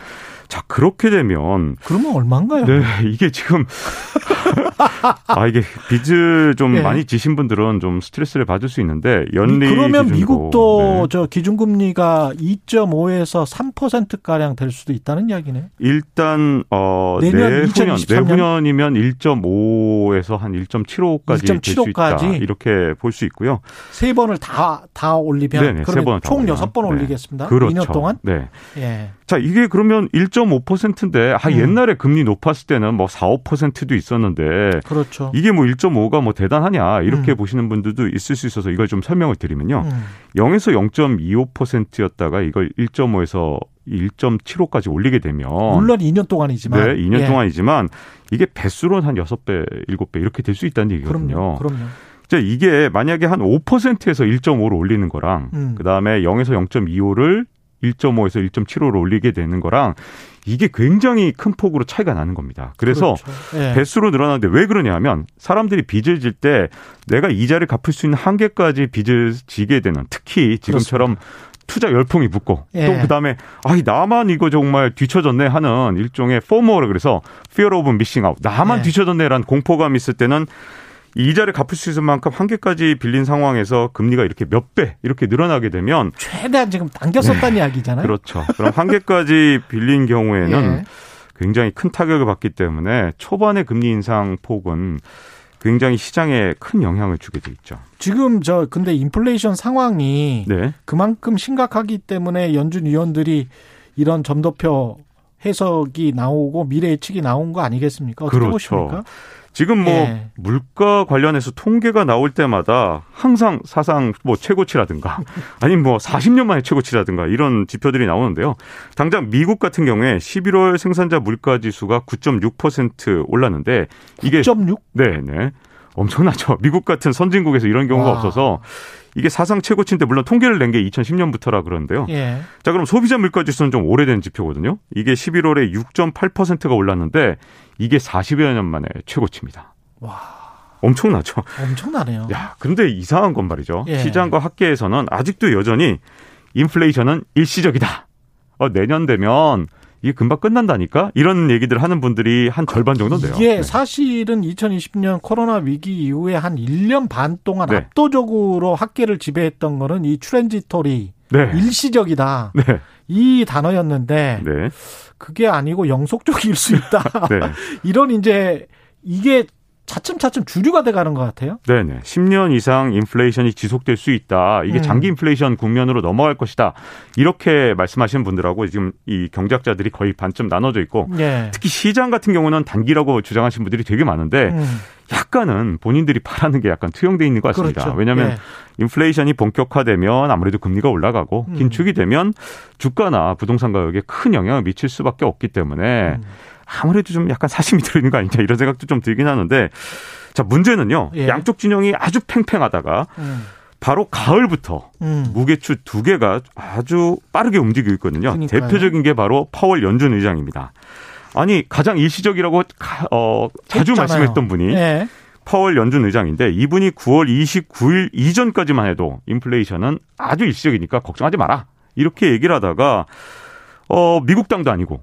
자 그렇게 되면 그러면 얼마인가요? 네 이게 지금 아 이게 빚을 좀 예. 많이 지신 분들은 좀 스트레스를 받을 수 있는데 연리 그러면 기준으로, 미국도 네. 저 기준금리가 2.5에서 3% 가량 될 수도 있다는 이야기네요. 일단 어 내년 내후년 2023년? 내후년이면 1.5에서 한 1.75까지 될수1.75 있다 까지? 이렇게 볼 수 있고요. 세 번을 다 다 올리면 네네, 세 그러면 총. 여섯 번 네. 올리겠습니다. 그렇죠. 2년 동안. 네. 예. 자, 이게 그러면 1.5%인데 아 음. 옛날에 금리 높았을 때는 뭐 4, 5%도 있었는데 그렇죠. 이게 뭐 1.5가 뭐 대단하냐 이렇게 음. 보시는 분들도 있을 수 있어서 이걸 좀 설명을 드리면요. 음. 0에서 0.25%였다가 이걸 1.5에서 1.75까지 올리게 되면 물론 2년 동안이지만 네, 2년 예. 동안이지만 이게 배수로는 한 6배, 7배 이렇게 될 수 있다는 얘기거든요. 그럼요. 그럼요. 이제 이게 만약에 한 5%에서 1.5로 올리는 거랑 음. 그다음에 0에서 0.25를 1.5에서 1.75로 올리게 되는 거랑 이게 굉장히 큰 폭으로 차이가 나는 겁니다. 그래서 그렇죠. 예. 배수로 늘어나는데 왜 그러냐 하면 사람들이 빚을 질 때 내가 이자를 갚을 수 있는 한계까지 빚을 지게 되는 특히 지금처럼 투자 열풍이 붙고 예. 또 그다음에 아이 나만 이거 정말 뒤처졌네 하는 일종의 포모라 그래서 fear of missing out 나만 예. 뒤처졌네라는 공포감이 있을 때는 이 이자를 갚을 수 있을 만큼 한계까지 빌린 상황에서 금리가 이렇게 몇 배 이렇게 늘어나게 되면 최대한 지금 당겼었다는 이야기잖아요. 그렇죠. 그럼 한계까지 빌린 경우에는 예. 굉장히 큰 타격을 받기 때문에 초반의 금리 인상 폭은 굉장히 시장에 큰 영향을 주게 돼 있죠. 지금 저 근데 인플레이션 상황이 네. 그만큼 심각하기 때문에 연준 위원들이 이런 점도표 해석이 나오고 미래 예측이 나온 거 아니겠습니까? 어떻게 그렇죠. 보십니까? 지금 뭐 예. 물가 관련해서 통계가 나올 때마다 항상 사상 뭐 최고치라든가 아니면 뭐 40년 만에 최고치라든가 이런 지표들이 나오는데요. 당장 미국 같은 경우에 11월 생산자 물가 지수가 9.6% 올랐는데 이게 9.6? 네, 네. 엄청나죠. 미국 같은 선진국에서 이런 경우가 와. 없어서 이게 사상 최고치인데 물론 통계를 낸 게 2010년부터라 그러는데요. 예. 자, 그럼 소비자 물가 지수는 좀 오래된 지표거든요. 이게 11월에 6.8%가 올랐는데 이게 40여 년 만에 최고치입니다. 와. 엄청나죠. 엄청나네요. 야, 근데 이상한 건 말이죠. 예. 시장과 학계에서는 아직도 여전히 인플레이션은 일시적이다. 어, 내년 되면 이게 금방 끝난다니까? 이런 얘기들 하는 분들이 한 절반 정도 돼요. 이게 네. 사실은 2020년 코로나 위기 이후에 한 1년 반 동안 네. 압도적으로 학계를 지배했던 거는 이 transitory 네. 일시적이다. 네. 이 단어였는데 네. 그게 아니고 영속적일 수 있다. 네. 이런 이제 이게 차츰차츰 주류가 돼가는 것 같아요. 네네. 10년 이상 인플레이션이 지속될 수 있다. 이게 음. 장기 인플레이션 국면으로 넘어갈 것이다. 이렇게 말씀하시는 분들하고 지금 이 경제학자들이 거의 반쯤 나눠져 있고 예. 특히 시장 같은 경우는 단기라고 주장하시는 분들이 되게 많은데 음, 약간은 본인들이 바라는 게 약간 투영돼 있는 것 같습니다. 그렇죠. 왜냐하면 예. 인플레이션이 본격화되면 아무래도 금리가 올라가고 음. 긴축이 되면 주가나 부동산 가격에 큰 영향을 미칠 수밖에 없기 때문에 음. 아무래도 좀 약간 사심이 들어있는 거 아니냐 이런 생각도 좀 들긴 하는데 자 문제는요 예. 양쪽 진영이 아주 팽팽하다가 음, 바로 가을부터 음. 무게추 두 개가 아주 빠르게 움직이고 있거든요. 그러니까요. 대표적인 게 바로 파월 연준 의장입니다. 아니 가장 일시적이라고 가- 어, 자주 했잖아요. 말씀했던 분이 예. 파월 연준 의장인데 이분이 9월 29일 이전까지만 해도 인플레이션은 아주 일시적이니까 걱정하지 마라. 이렇게 얘기를 하다가 어 미국 당도 아니고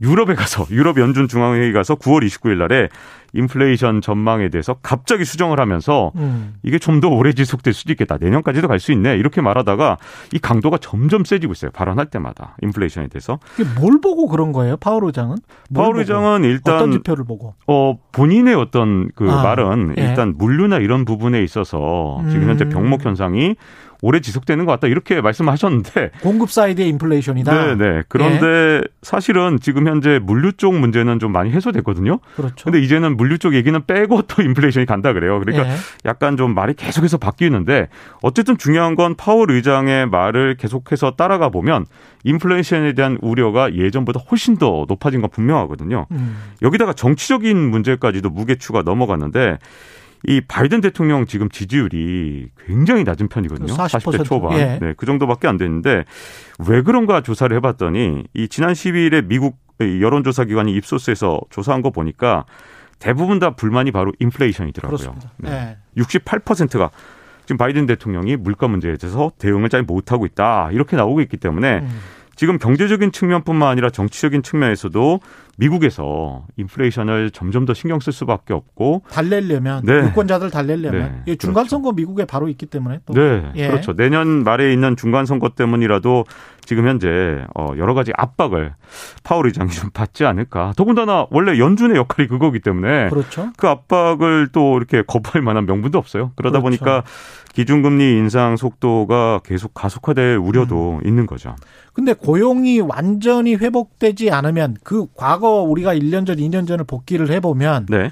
유럽에 가서 유럽 연준 중앙회의 가서 9월 29일 날에 인플레이션 전망에 대해서 갑자기 수정을 하면서 음. 이게 좀 더 오래 지속될 수도 있겠다. 내년까지도 갈 수 있네. 이렇게 말하다가 이 강도가 점점 세지고 있어요. 발언할 때마다 인플레이션에 대해서. 이게 뭘 보고 그런 거예요, 파월 의장은? 뭘 파월? 의장은 어떤 일단 지표를 보고? 어 본인의 어떤 그 아, 말은 예. 일단 물류나 이런 부분에 있어서 지금 현재 음. 병목 현상이 오래 지속되는 것 같다 이렇게 말씀하셨는데 공급 side의 인플레이션이다. 네네 그런데 사실은 지금 현재 물류 쪽 문제는 좀 많이 해소됐거든요. 그렇죠. 근데 이제는 물류 쪽 얘기는 빼고 또 인플레이션이 간다 그래요. 그러니까 예. 약간 좀 말이 계속해서 바뀌는데 어쨌든 중요한 건 파월 의장의 말을 계속해서 따라가 보면 인플레이션에 대한 우려가 예전보다 훨씬 더 높아진 건 분명하거든요. 음. 여기다가 정치적인 문제까지도 무게추가 넘어갔는데 이 바이든 대통령 지금 지지율이 굉장히 낮은 편이거든요. 40% 40대 초반. 예. 네, 그 정도밖에 안 됐는데 왜 그런가 조사를 해봤더니 이 지난 12일에 미국 여론조사 기관이 입소스에서 조사한 거 보니까 대부분 다 불만이 바로 인플레이션이더라고요. 네. 예. 68%가 지금 바이든 대통령이 물가 문제에 대해서 대응을 잘 못하고 있다. 이렇게 나오고 있기 때문에 음. 지금 경제적인 측면뿐만 아니라 정치적인 측면에서도 미국에서 인플레이션을 점점 더 신경 쓸 수밖에 없고 달래려면 네. 유권자들 달래려면 네, 이 중간 선거 미국에 바로 있기 때문에 또 네, 예. 그렇죠. 내년 말에 있는 중간 선거 때문이라도 지금 현재 어 여러 가지 압박을 파월 의장이 좀 받지 않을까. 더군다나 원래 연준의 역할이 그거기 때문에 그렇죠. 그 압박을 또 이렇게 거부할 만한 명분도 없어요. 그러다 그렇죠. 보니까 기준금리 인상 속도가 계속 가속화될 우려도 음. 있는 거죠. 근데 고용이 완전히 회복되지 않으면 그 과거 우리가 1년 전, 2년 전을 복귀를 해보면 네.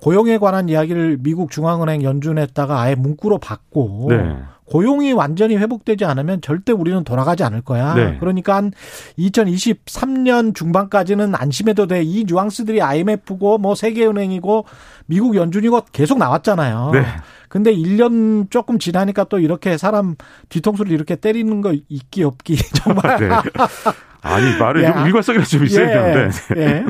고용에 관한 이야기를 미국 중앙은행 연준에다가 아예 문구로 받고 네. 고용이 완전히 회복되지 않으면 절대 우리는 돌아가지 않을 거야. 네. 그러니까 한 2023년 중반까지는 안심해도 돼. 이 뉘앙스들이 IMF고 뭐 세계은행이고 미국 연준이고 계속 나왔잖아요. 네. 근데 1년 조금 지나니까 또 이렇게 사람 뒤통수를 이렇게 때리는 거 있기 없기 정말 네. 아니 말을 예. 좀 일관성이라 좀 있어야 예, 되는데. 예.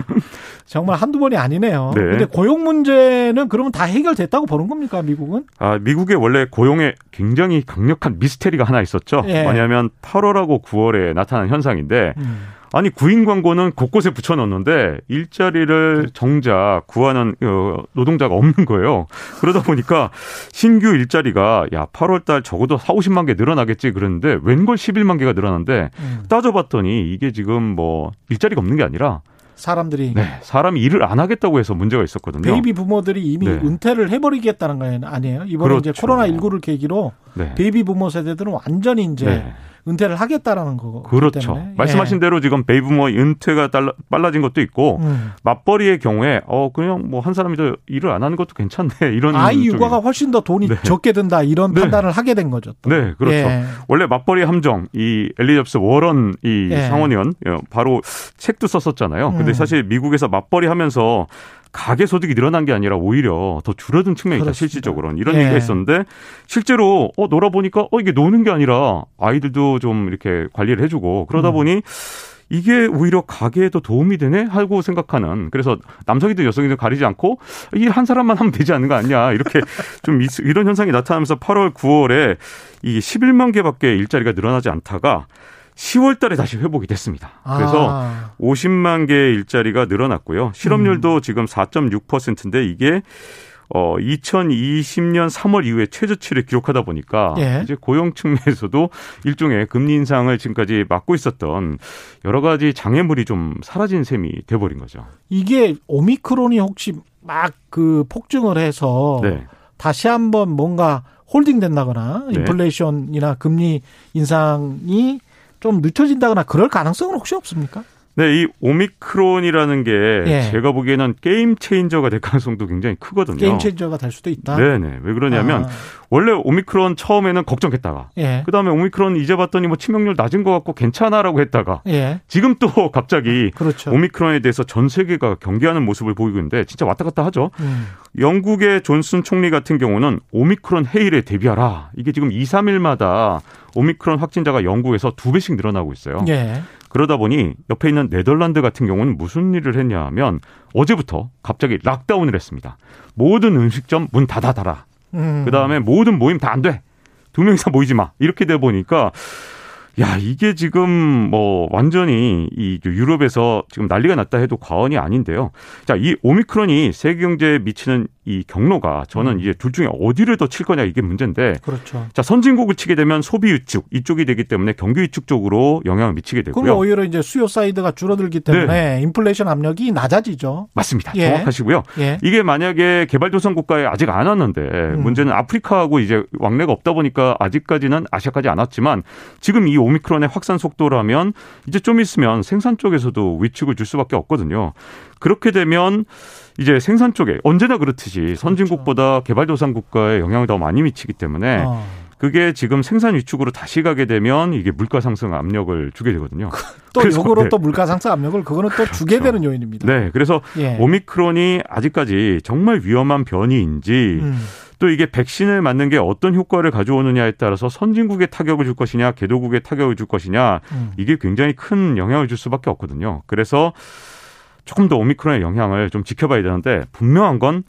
정말 한두 번이 아니네요. 네. 근데 고용 문제는 그러면 다 해결됐다고 보는 겁니까, 미국은? 아, 미국에 원래 고용에 굉장히 강력한 미스테리가 하나 있었죠. 예. 뭐냐면 8월하고 9월에 나타난 현상인데 음. 아니 구인 광고는 곳곳에 붙여놓는데 일자리를 정작 구하는 어, 노동자가 없는 거예요. 그러다 보니까 신규 일자리가 야 8월달 적어도 4, 50만 개 늘어나겠지 그랬는데 웬걸 11만 개가 늘어났는데 음. 따져봤더니 이게 지금 뭐 일자리가 없는 게 아니라 사람들이 네, 사람이 일을 안 하겠다고 해서 문제가 있었거든요. baby boomer들이 이미 네. 은퇴를 해버리겠다는 거 아니에요? 이번에 이제 그렇죠. 코로나 19를 계기로 네. baby boomer 세대들은 완전히 이제 네. 은퇴를 하겠다라는 거. 그렇죠. 때문에. 말씀하신 예. 대로 지금 baby boomer 은퇴가 달라, 빨라진 것도 있고 음. 맞벌이의 경우에 어 그냥 뭐 한 사람이 더 일을 안 하는 것도 괜찮네 이런 아이 쪽이- 육아가 훨씬 더 돈이 네. 적게 든다 이런 네. 판단을 하게 된 거죠. 또. 네, 그렇죠. 예. 원래 맞벌이 함정 이 엘리잡스 워런 이 예. 상원의원 예, 바로 책도 썼었잖아요. 근데 음. 사실 미국에서 맞벌이 하면서 가계 소득이 늘어난 게 아니라 오히려 더 줄어든 측면이 있다. 실질적으로는 이런 예. 얘기가 있었는데 실제로 어 놀아보니까 어 이게 노는 게 아니라 아이들도 좀 이렇게 관리를 해주고 그러다 음. 보니 이게 오히려 가게에 더 도움이 되네 하고 생각하는 그래서 남성이든 여성이든 가리지 않고 이 한 사람만 하면 되지 않는 거 아니냐 이렇게 좀 이- 이런 현상이 나타나면서 8월 9월에 이 11만 개밖에 일자리가 늘어나지 않다가 10월 달에 다시 회복이 됐습니다. 그래서 아, 50만 개의 일자리가 늘어났고요. 실업률도 지금 4.6%인데 이게 어 2020년 3월 이후에 최저치를 기록하다 보니까 예. 이제 고용 측면에서도 일종의 금리 인상을 지금까지 막고 있었던 여러 가지 장애물이 좀 사라진 셈이 돼 버린 거죠. 이게 오미크론이 혹시 막 그 폭증을 해서 네. 다시 한번 뭔가 holding 된다거나 네. 인플레이션이나 금리 인상이 좀 늦춰진다거나 그럴 가능성은 혹시 없습니까? 네, 이 오미크론이라는 게 예. 제가 보기에는 game changer가 될 가능성도 굉장히 크거든요. game changer가 될 수도 있다. 네 네. 왜 그러냐면 아, 원래 오미크론 처음에는 걱정했다가 예. 그다음에 오미크론 이제 봤더니 뭐 치명률 낮은 것 같고 괜찮아라고 했다가 예. 지금 또 갑자기 그렇죠. 오미크론에 대해서 전 세계가 경계하는 모습을 보이고 있는데 진짜 왔다 갔다 하죠. 음. 영국의 존슨 총리 같은 경우는 오미크론 해일에 대비하라. 이게 지금 2, 3일마다 오미크론 확진자가 영국에서 두 배씩 늘어나고 있어요. 예. 그러다 보니 옆에 있는 네덜란드 같은 경우는 무슨 일을 했냐 하면 어제부터 갑자기 락다운을 했습니다. 모든 음식점 문 닫아달라. 음. 그 다음에 모든 모임 다 안 돼. 두 명 이상 모이지 마. 이렇게 돼 보니까 야, 이게 지금 뭐 완전히 이 유럽에서 지금 난리가 났다 해도 과언이 아닌데요. 자, 이 오미크론이 세계 경제에 미치는 이 경로가 저는 이제 둘 중에 어디를 더 칠 거냐 이게 문제인데 그렇죠. 자, 선진국을 치게 되면 소비 위축 이쪽이 되기 때문에 경기 위축 쪽으로 영향을 미치게 그럼 되고요. 오히려 이제 수요 side가 줄어들기 때문에 인플레이션 압력이 낮아지죠. 맞습니다. 예. 정확하시고요. 예. 이게 만약에 개발도상 국가에 아직 안 왔는데 음. 문제는 아프리카하고 이제 왕래가 없다 보니까 아직까지는 아시아까지 안 왔지만 지금 이 오미크론의 확산 속도라면 이제 좀 있으면 생산 쪽에서도 위축을 줄 수밖에 없거든요. 그렇게 되면 이제 생산 쪽에 언제나 그렇듯이 선진국보다 개발도상 국가에 영향을 더 많이 미치기 때문에 어. 그게 지금 생산 위축으로 다시 가게 되면 이게 물가 상승 압력을 주게 되거든요. 또 그래서, 역으로 네. 또 물가 상승 압력을 그거는 또 주게 그렇죠. 되는 요인입니다. 네, 그래서 예. 오미크론이 아직까지 정말 위험한 변이인지 음. 또 이게 백신을 맞는 게 어떤 효과를 가져오느냐에 따라서 선진국에 타격을 줄 것이냐 개도국에 타격을 줄 것이냐 음. 이게 굉장히 큰 영향을 줄 수밖에 없거든요. 그래서 조금 더 오미크론의 영향을 좀 지켜봐야 되는데 분명한 건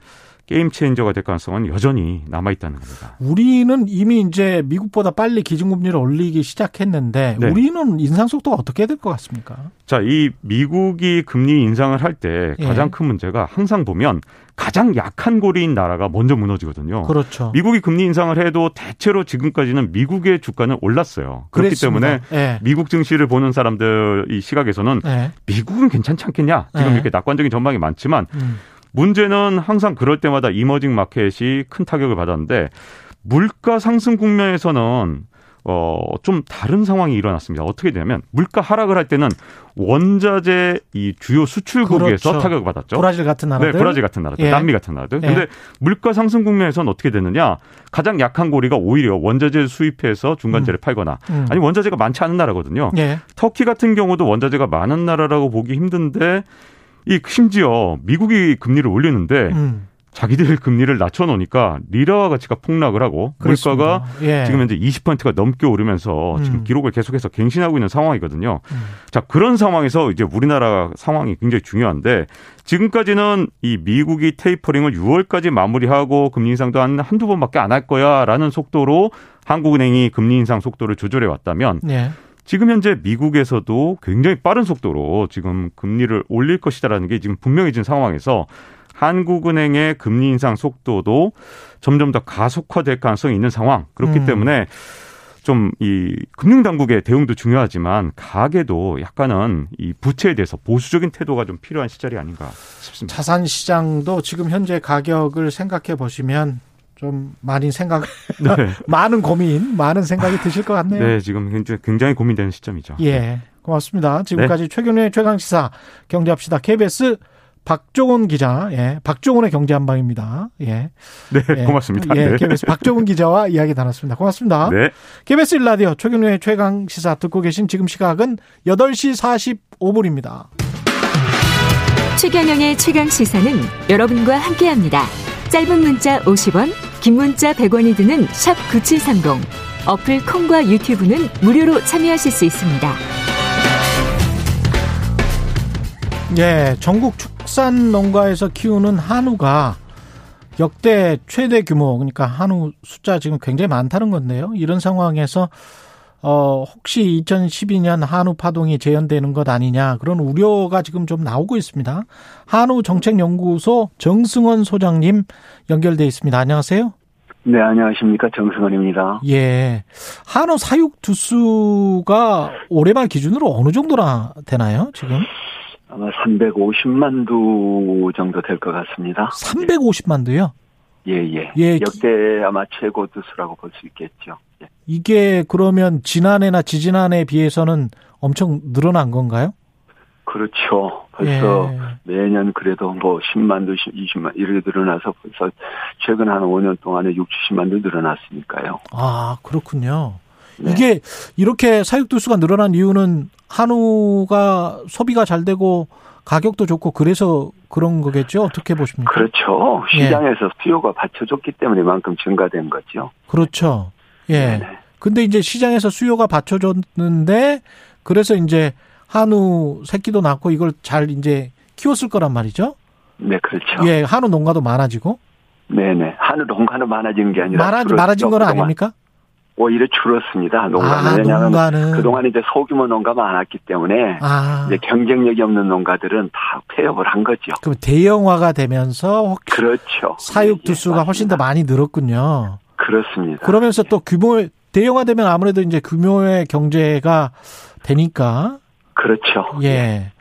게임 체인저가 될 가능성은 여전히 남아 있다는 겁니다. 우리는 이미 이제 미국보다 빨리 기준금리를 올리기 시작했는데 네. 우리는 인상 속도가 어떻게 될 것 같습니까? 자, 이 미국이 금리 인상을 할때 예. 가장 큰 문제가 항상 보면 가장 약한 고리인 나라가 먼저 무너지거든요. 그렇죠. 미국이 금리 인상을 해도 대체로 지금까지는 미국의 주가는 올랐어요. 그렇기 그랬습니다. 때문에 예. 미국 증시를 보는 사람들 이 시각에서는 예. 미국은 괜찮지 않겠냐. 지금 네. 이렇게 낙관적인 전망이 많지만 음. 문제는 항상 그럴 때마다 이머징 마켓이 큰 타격을 받았는데 물가 상승 국면에서는 어, 좀 다른 상황이 일어났습니다. 어떻게 되냐면 물가 하락을 할 때는 원자재 이 주요 수출국에서 그렇죠. 타격을 받았죠. 브라질 같은 나라들. 네, 브라질 같은 나라들, 예. 남미 같은 나라들. 예. 근데 물가 상승 국면에서는 어떻게 됐느냐? 가장 약한 고리가 오히려 원자재를 수입해서 중간재를 팔거나 음. 아니 원자재가 많지 않은 나라거든요. 예. 터키 같은 경우도 원자재가 많은 나라라고 보기 힘든데 이 심지어 미국이 금리를 올리는데 음. 자기들 금리를 낮춰 놓으니까 리라와 가치가 폭락을 하고 물가가 그렇습니다. 예. 지금 현재 20%가 넘게 오르면서 지금 음. 기록을 계속해서 갱신하고 있는 상황이거든요. 음. 자 그런 상황에서 이제 우리나라 상황이 굉장히 중요한데 지금까지는 이 미국이 테이퍼링을 6월까지 마무리하고 금리 인상도 한 한두 번밖에 안 할 거야라는 속도로 한국은행이 금리 인상 속도를 조절해 왔다면 예. 지금 현재 미국에서도 굉장히 빠른 속도로 지금 금리를 올릴 것이다라는 게 지금 분명해진 상황에서 한국은행의 금리 인상 속도도 점점 더 가속화될 가능성이 있는 상황. 그렇기 음. 때문에 좀 이 금융 당국의 대응도 중요하지만 가계도 약간은 이 부채에 대해서 보수적인 태도가 좀 필요한 시절이 아닌가 싶습니다. 자산 시장도 지금 현재 가격을 생각해 보시면 좀 많이 생각 네. 많은 고민, 많은 생각이 드실 것 같네요. 네, 지금 굉장히- 굉장히 고민되는 시점이죠. 예. 고맙습니다. 지금까지 네. 최경련의 최강 시사 경제합시다 KBS 박종훈 기자, 예, 박종훈의 경제 한방입니다. 예, 네, 예. 고맙습니다. 예, 네. KBS 박종훈 기자와 이야기 나눴습니다. 고맙습니다. 네. KBS 일라디오 최경련의 최강 시사 듣고 계신 지금 시각은 8시 45분입니다. 최경영의 최강 시사는 여러분과 함께합니다. 짧은 문자 50원, 긴 문자 100원이 드는 샵 9730. 어플 콩과 유튜브는 무료로 참여하실 수 있습니다. 예, 전국 축산 농가에서 키우는 한우가 역대 최대 규모, 그러니까 한우 숫자 지금 굉장히 많다는 건데요. 이런 상황에서 어 혹시 2012년 한우 파동이 재현되는 것 아니냐 그런 우려가 지금 좀 나오고 있습니다. 한우 정책연구소 정승원 소장님 연결돼 있습니다. 안녕하세요. 네, 안녕하십니까. 정승원입니다. 예. 한우 사육 두수가 올해 말 기준으로 어느 정도나 되나요, 지금? 아마 350만 두 정도 될 것 같습니다. 350만 두요? 예, 예. 예, 역대 아마 최고 두수라고 볼 수 있겠죠. 예. 이게 그러면 지난해나 지지난해에 비해서는 엄청 늘어난 건가요? 그렇죠. 벌써 예. 매년 그래도 뭐 10만 두, 20만 이렇게 늘어나서 벌써 최근 한 5년 동안에 6, 70만 두 늘어났으니까요. 아, 그렇군요. 네. 이게 이렇게 사육 두수가 늘어난 이유는 한우가 소비가 잘 되고 가격도 좋고 그래서 그런 거겠죠? 어떻게 보십니까? 그렇죠. 예. 시장에서 수요가 받쳐줬기 때문에 이만큼 증가된 거죠. 그렇죠. 예. 네네. 근데 이제 시장에서 수요가 받쳐줬는데 그래서 이제 한우 새끼도 낳고 이걸 잘 이제 키웠을 거란 말이죠. 네, 그렇죠. 예, 한우 농가도 많아지고 네네. 한우 농가는 많아진 게 아니라 많아 많아진 건. 아닙니까? 오히려 줄었습니다. 농가는 아, 왜냐하면 농가는 그동안 이제 소규모 농가가 많았기 때문에 아, 이제 경쟁력이 없는 농가들은 다 폐업을 한 거죠. 그럼 대형화가 되면서 혹- 그렇죠. 사육 예, 예, 두수가 훨씬 더. 많이 늘었군요. 그렇습니다. 그러면서 또 규모 대형화되면 아무래도 이제 규모의 경제가 되니까 그렇죠. 예.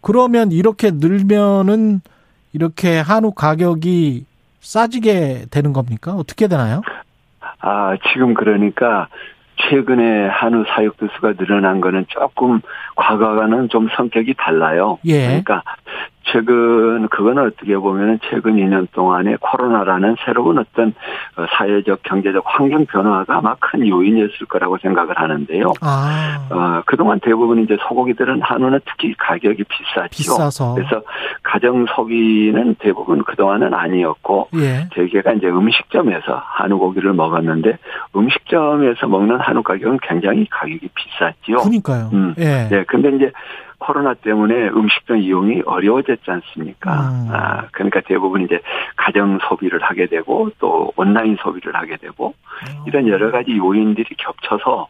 그러면 이렇게 늘면은 이렇게 한우 가격이 싸지게 되는 겁니까? 어떻게 되나요? 아, 지금 그러니까 최근에 한우 사육 두수가 늘어난 거는 조금 과거와는 좀 성격이 달라요. 예. 그러니까 최근 그거는 어떻게 보면은 최근 2년 동안에 코로나라는 새로운 어떤 어, 사회적 경제적 환경 변화가 아마 큰 요인이었을 거라고 생각을 하는데요. 아, 어, 그동안 대부분 이제 소고기들은 한우는 특히 가격이 비싸죠. 비싸서. 그래서 가정 소비는 대부분 그동안은 아니었고 예. 저희가 이제 음식점에서 한우 고기를 먹었는데 음식점에서 먹는 한우 가격은 굉장히 가격이 비쌌죠. 그러니까요. 음. 예. 네, 근데 이제 코로나 때문에 음식점 이용이 어려워졌지 않습니까? 음. 아, 그러니까 대부분 이제 가정 소비를 하게 되고 또 온라인 소비를 하게 되고 이런 여러 가지 요인들이 겹쳐서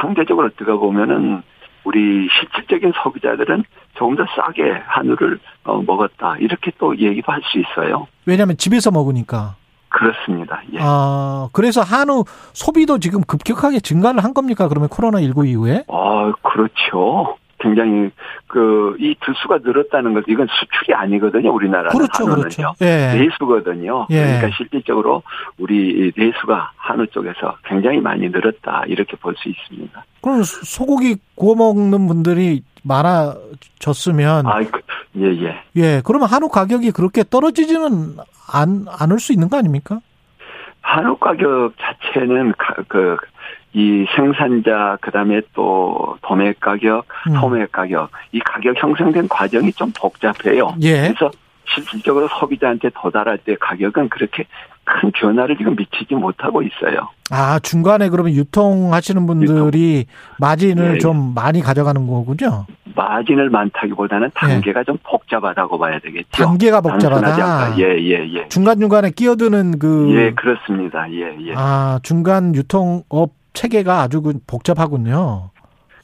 상대적으로 어떻게 보면은 우리 실질적인 소비자들은 조금 더 싸게 한우를 어, 먹었다 이렇게 또 얘기도 할 수 있어요. 왜냐하면 집에서 먹으니까. 그렇습니다. 예. 아, 그래서 한우 소비도 지금 급격하게 증가를 한 겁니까? 그러면 코로나 19 이후에? 아, 그렇죠. 굉장히 그 이 들수가 늘었다는 것 이건 수출이 아니거든요 우리나라는 그렇죠, 한우는요 그렇죠. 예. 내수거든요 예. 그러니까 실질적으로 우리 내수가 한우 쪽에서 굉장히 많이 늘었다 이렇게 볼 수 있습니다 그럼 소- 소고기 구워 먹는 분들이 많아졌으면 예예 예, 그러면 한우 가격이 그렇게 떨어지지는 안 않을 수 있는 거 아닙니까? 한우 가격 자체는 그 이 생산자 그다음에 또 도매 가격, 음. 소매 가격 이 가격 형성된 과정이 좀 복잡해요. 예. 그래서 실질적으로 소비자한테 도달할 때 가격은 그렇게 큰 변화를 지금 미치지 못하고 있어요. 아, 중간에 그러면 유통하시는 분들이 마진을 예, 예. 좀 많이 가져가는 거군요. 마진을 많다기보다는 단계가 좀 복잡하다고 봐야 되겠죠. 예. 단계가 복잡하다. 않다. 예, 예, 예. 중간 중간에 끼어드는 그 예, 그렇습니다. 예, 예. 아, 중간 유통업 체계가 아주 그 복잡하군요.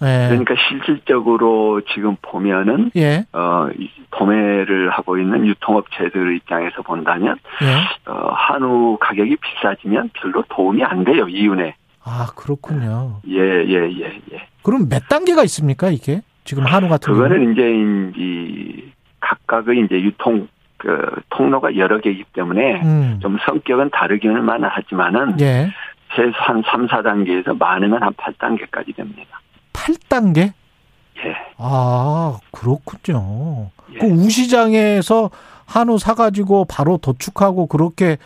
예. 그러니까 실질적으로 지금 보면은 예. 어, 이 도매를 하고 있는 유통업체들 입장에서 본다면 예. 어, 한우 가격이 비싸지면 별로 도움이 안 돼요 이윤에. 아, 그렇군요. 예, 예, 예, 예. 그럼 몇 단계가 있습니까, 이게? 지금 한우 같은 경우는? 그거는 이제 이 각각의 이제 유통 그 통로가 여러 개이기 때문에 음. 좀 성격은 다르기는 하지만은 예. 최소한 3, 4단계에서 많으면 한 8단계까지 됩니다. 8단계? 예. 아, 그렇군요. 그 우시장에서 한우 사가지고 바로 도축하고 그렇게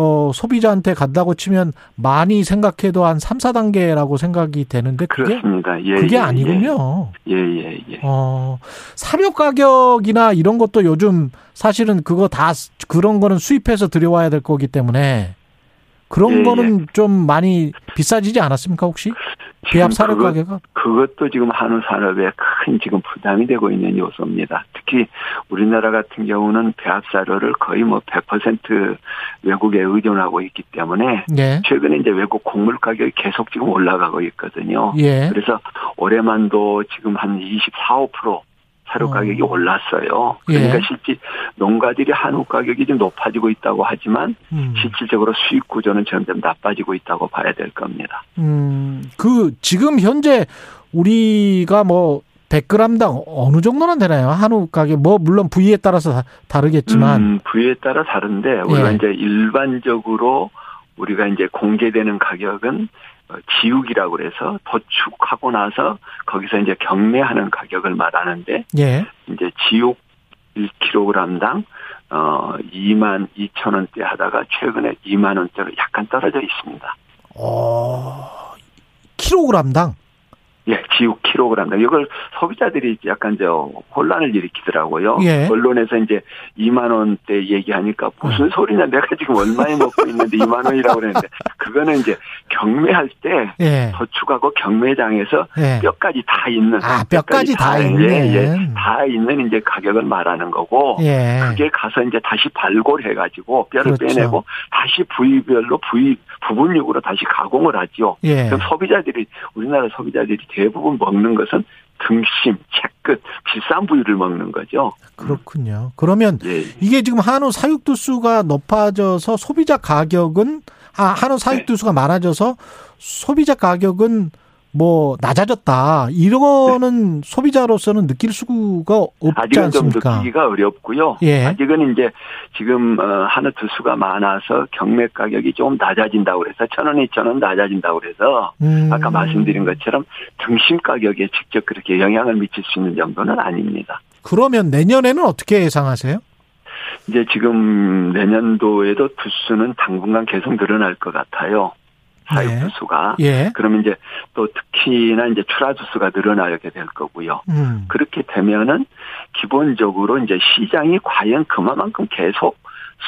어, 소비자한테 간다고 치면 많이 생각해도 한 3, 4단계라고 생각이 되는데 그게 그렇습니다. 예, 그게 예, 아니군요. 예, 예, 예. 어, 사료 가격이나 이런 것도 요즘 사실은 그거 다 그런 거는 수입해서 들여와야 될 거기 때문에 그런 예, 거는 좀 많이 비싸지지 않았습니까 혹시? 배합 사료 그것- 가격은? 그것도 지금 한우 산업에 큰 지금 부담이 되고 있는 요소입니다. 특히 우리나라 같은 경우는 배합 사료를 거의 뭐 100% 외국에 의존하고 있기 때문에 예. 최근에 이제 외국 곡물 가격이 계속 지금 올라가고 있거든요. 예. 그래서 올해만도 지금 한 24, 5% 사료 가격이 올랐어요. 그러니까 예. 실제 농가들이 한우 가격이 좀 높아지고 있다고 하지만 음. 실질적으로 수익 구조는 점점 나빠지고 있다고 봐야 될 겁니다. 음, 그, 지금 현재 우리가 뭐, 100g당 어느 정도나 되나요? 한우 가격, 뭐, 물론 부위에 따라서 다- 다르겠지만. 음, 부위에 따라 다른데 우리가 예. 이제 일반적으로 우리가 이제 공개되는 가격은 어, 지육이라고 그래서 도축하고 나서 거기서 이제 경매하는 가격을 말하는데 예. 이제 지육 1kg당 어 2만 2천 원대 하다가 최근에 2만 원대로 약간 떨어져 있습니다. 어, 킬로그램당? 예, 지육 킬로그램당. 이걸 소비자들이 약간 저 혼란을 일으키더라고요. 예. 언론에서 이제 2만 원대 얘기하니까 무슨 소리냐? 내가 지금 얼마에 먹고 있는데 2만 원이라고 그랬는데 그거는 이제 경매할 때 예. 도축하고 경매장에서 예. 뼈까지 다 있는 아, 뼈까지 다 예, 있는. 예, 다 있는 이제 가격을 말하는 거고 예. 그게 가서 이제 다시 발골해 가지고 뼈를 그렇죠. 빼내고 다시 부위별로 부위 부분육으로 다시 가공을 하지요. 예. 그럼 소비자들이 우리나라 소비자들이 대부분 먹는 것은 등심, 채끝, 비싼 부위를 먹는 거죠. 그렇군요. 그러면 예. 이게 지금 한우 사육두수가 높아져서 소비자 가격은 아, 한우 네. 사육두수가 많아져서 소비자 가격은 뭐 낮아졌다. 이거는 소비자로서는 느낄 수가 없지 아직은 좀 않습니까? 느끼기가 어렵고요. 예. 아직은 이제 지금 어, 한우 두수가 많아서 경매 가격이 조금 낮아진다고 그래서 천 원, 이천 원 낮아진다고 그래서 음. 아까 말씀드린 것처럼 등심 가격에 직접 그렇게 영향을 미칠 수 있는 정도는 아닙니다. 그러면 내년에는 어떻게 예상하세요? 이제 지금 내년도에도 두수는 당분간 계속 늘어날 것 같아요. 사육 네. 두수가. 예. 그러면 이제 또 특히나 이제 출하 두수가 늘어나게 될 거고요. 음. 그렇게 되면은 기본적으로 이제 시장이 과연 그만큼 계속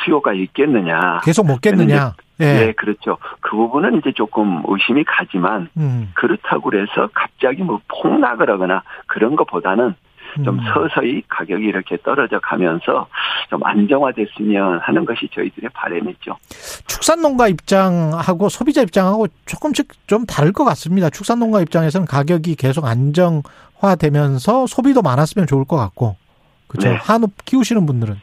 수요가 있겠느냐. 계속 먹겠느냐? 예. 예. 그렇죠. 그 부분은 이제 조금 의심이 가지만 음. 그렇다고 그래서 갑자기 뭐 폭락을 하거나 그런 것보다는 좀 음. 서서히 가격이 이렇게 떨어져 가면서 좀 안정화됐으면 하는 것이 저희들의 바람이죠. 축산농가 입장하고 소비자 입장하고 조금씩 좀 다를 것 같습니다. 축산농가 입장에서는 가격이 계속 안정화되면서 소비도 많았으면 좋을 것 같고, 그렇죠. 네. 한우 키우시는 분들은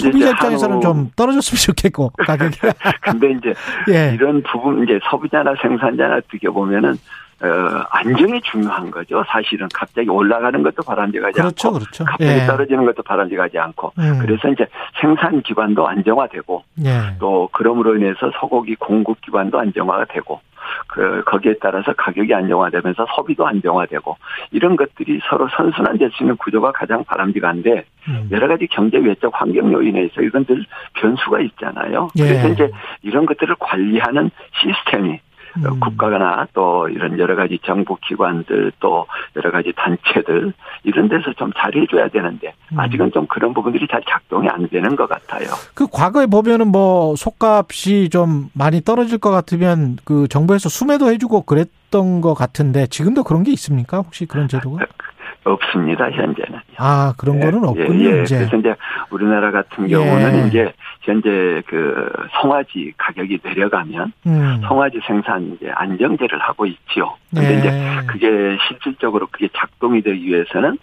소비자 입장에서는 좀 떨어졌으면 좋겠고 가격이. 근데 이제 예. 이런 부분 이제 소비자나 생산자나 어떻게 보면은 어, 안정이 중요한 거죠. 사실은 갑자기 올라가는 것도 바람직하지 그렇죠, 않고 그렇죠. 갑자기 예. 떨어지는 것도 바람직하지 않고 음. 그래서 이제 생산 기반도 안정화되고 예. 또 그럼으로 인해서 소고기 공급 기반도 안정화가 되고 그 거기에 따라서 가격이 안정화되면서 소비도 안정화되고 이런 것들이 서로 선순환될 수 있는 구조가 가장 바람직한데 음. 여러 가지 경제 외적 환경 요인에 있어 이건 늘 변수가 있잖아요. 예. 그래서 이제 이런 것들을 관리하는 시스템이 어, 음. 국가나 또 이런 여러 가지 정부 기관들 또 여러 가지 단체들 이런 데서 좀 잘해줘야 되는데 음. 아직은 좀 그런 부분들이 잘 작동이 안 되는 것 같아요. 그 과거에 보면은 뭐 속값이 좀 많이 떨어질 것 같으면 그 정부에서 수매도 해주고 그랬던 것 같은데 지금도 그런 게 있습니까? 혹시 그런 제도가? 없습니다 현재는. 아 그런 거는 없군요 예, 예. 이제. 그래서 이제 우리나라 같은 예. 경우는 이제 현재 그 송아지 가격이 내려가면 음. 송아지 생산 이제 안정제를 하고 있지요. 근데 예. 이제 그게 실질적으로 그게 작동이 되기 위해서는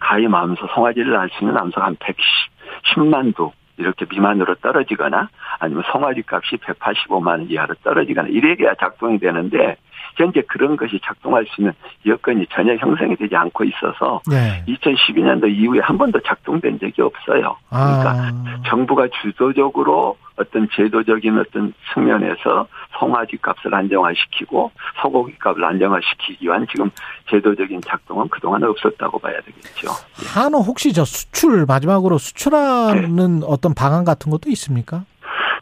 가위 마음소 송아지를 낳을 수 있는 암소가 한 110만 두 이렇게 미만으로 떨어지거나 아니면 송아지 값이 185만 원 이하로 떨어지거나 이래야 작동이 되는데 현재 그런 것이 작동할 수 있는 여건이 전혀 형성이 되지 않고 있어서 네. 2012년도 이후에 한 번도 작동된 적이 없어요. 그러니까 아. 정부가 주도적으로 어떤 제도적인 어떤 측면에서 송아지 값을 안정화시키고 소고기 값을 안정화시키기 위한 지금 제도적인 작동은 그동안 없었다고 봐야 되겠죠. 한우 혹시 저 수출 마지막으로 네. 수출하는 어떤 방안 같은 것도 있습니까?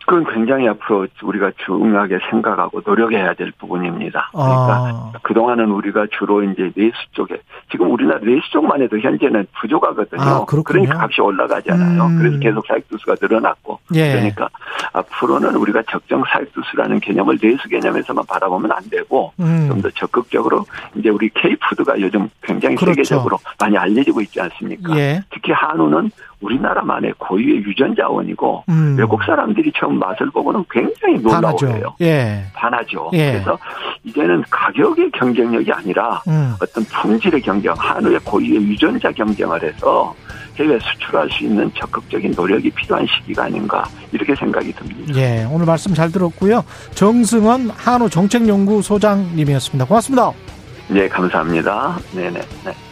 그건 굉장히 앞으로 우리가 중요하게 생각하고 노력해야 될 부분입니다. 그러니까 아. 그동안은 우리가 주로 이제 내수 쪽에 지금 우리나라 내수 쪽만 해도 현재는 부족하거든요. 아. 그러니까 값이 올라가잖아요. 음. 그래서 계속 사익두수가 늘어났고 예. 그러니까 앞으로는 우리가 적정 사익두수라는 개념을 내수 개념에서만 바라보면 안 되고 음. 좀더 적극적으로 이제 우리 K푸드가 요즘 굉장히 그렇죠. 세계적으로 많이 알려지고 있지 않습니까? 예. 특히 한우는 우리나라만의 고유의 유전자원이고 음. 외국 사람들이 처음 맛을 보고는 굉장히. 놀라워해요. 예. 반하죠. 예. 그래서 이제는 가격의 경쟁력이 아니라 음. 어떤 품질의 경쟁, 한우의 고유의 유전자 경쟁을 해서 해외 수출할 수 있는 적극적인 노력이 필요한 시기가 아닌가 이렇게 생각이 듭니다. 예. 오늘 말씀 잘 들었고요. 정승원 한우 정책연구소장님이었습니다. 고맙습니다. 네, 감사합니다. 네네. 네.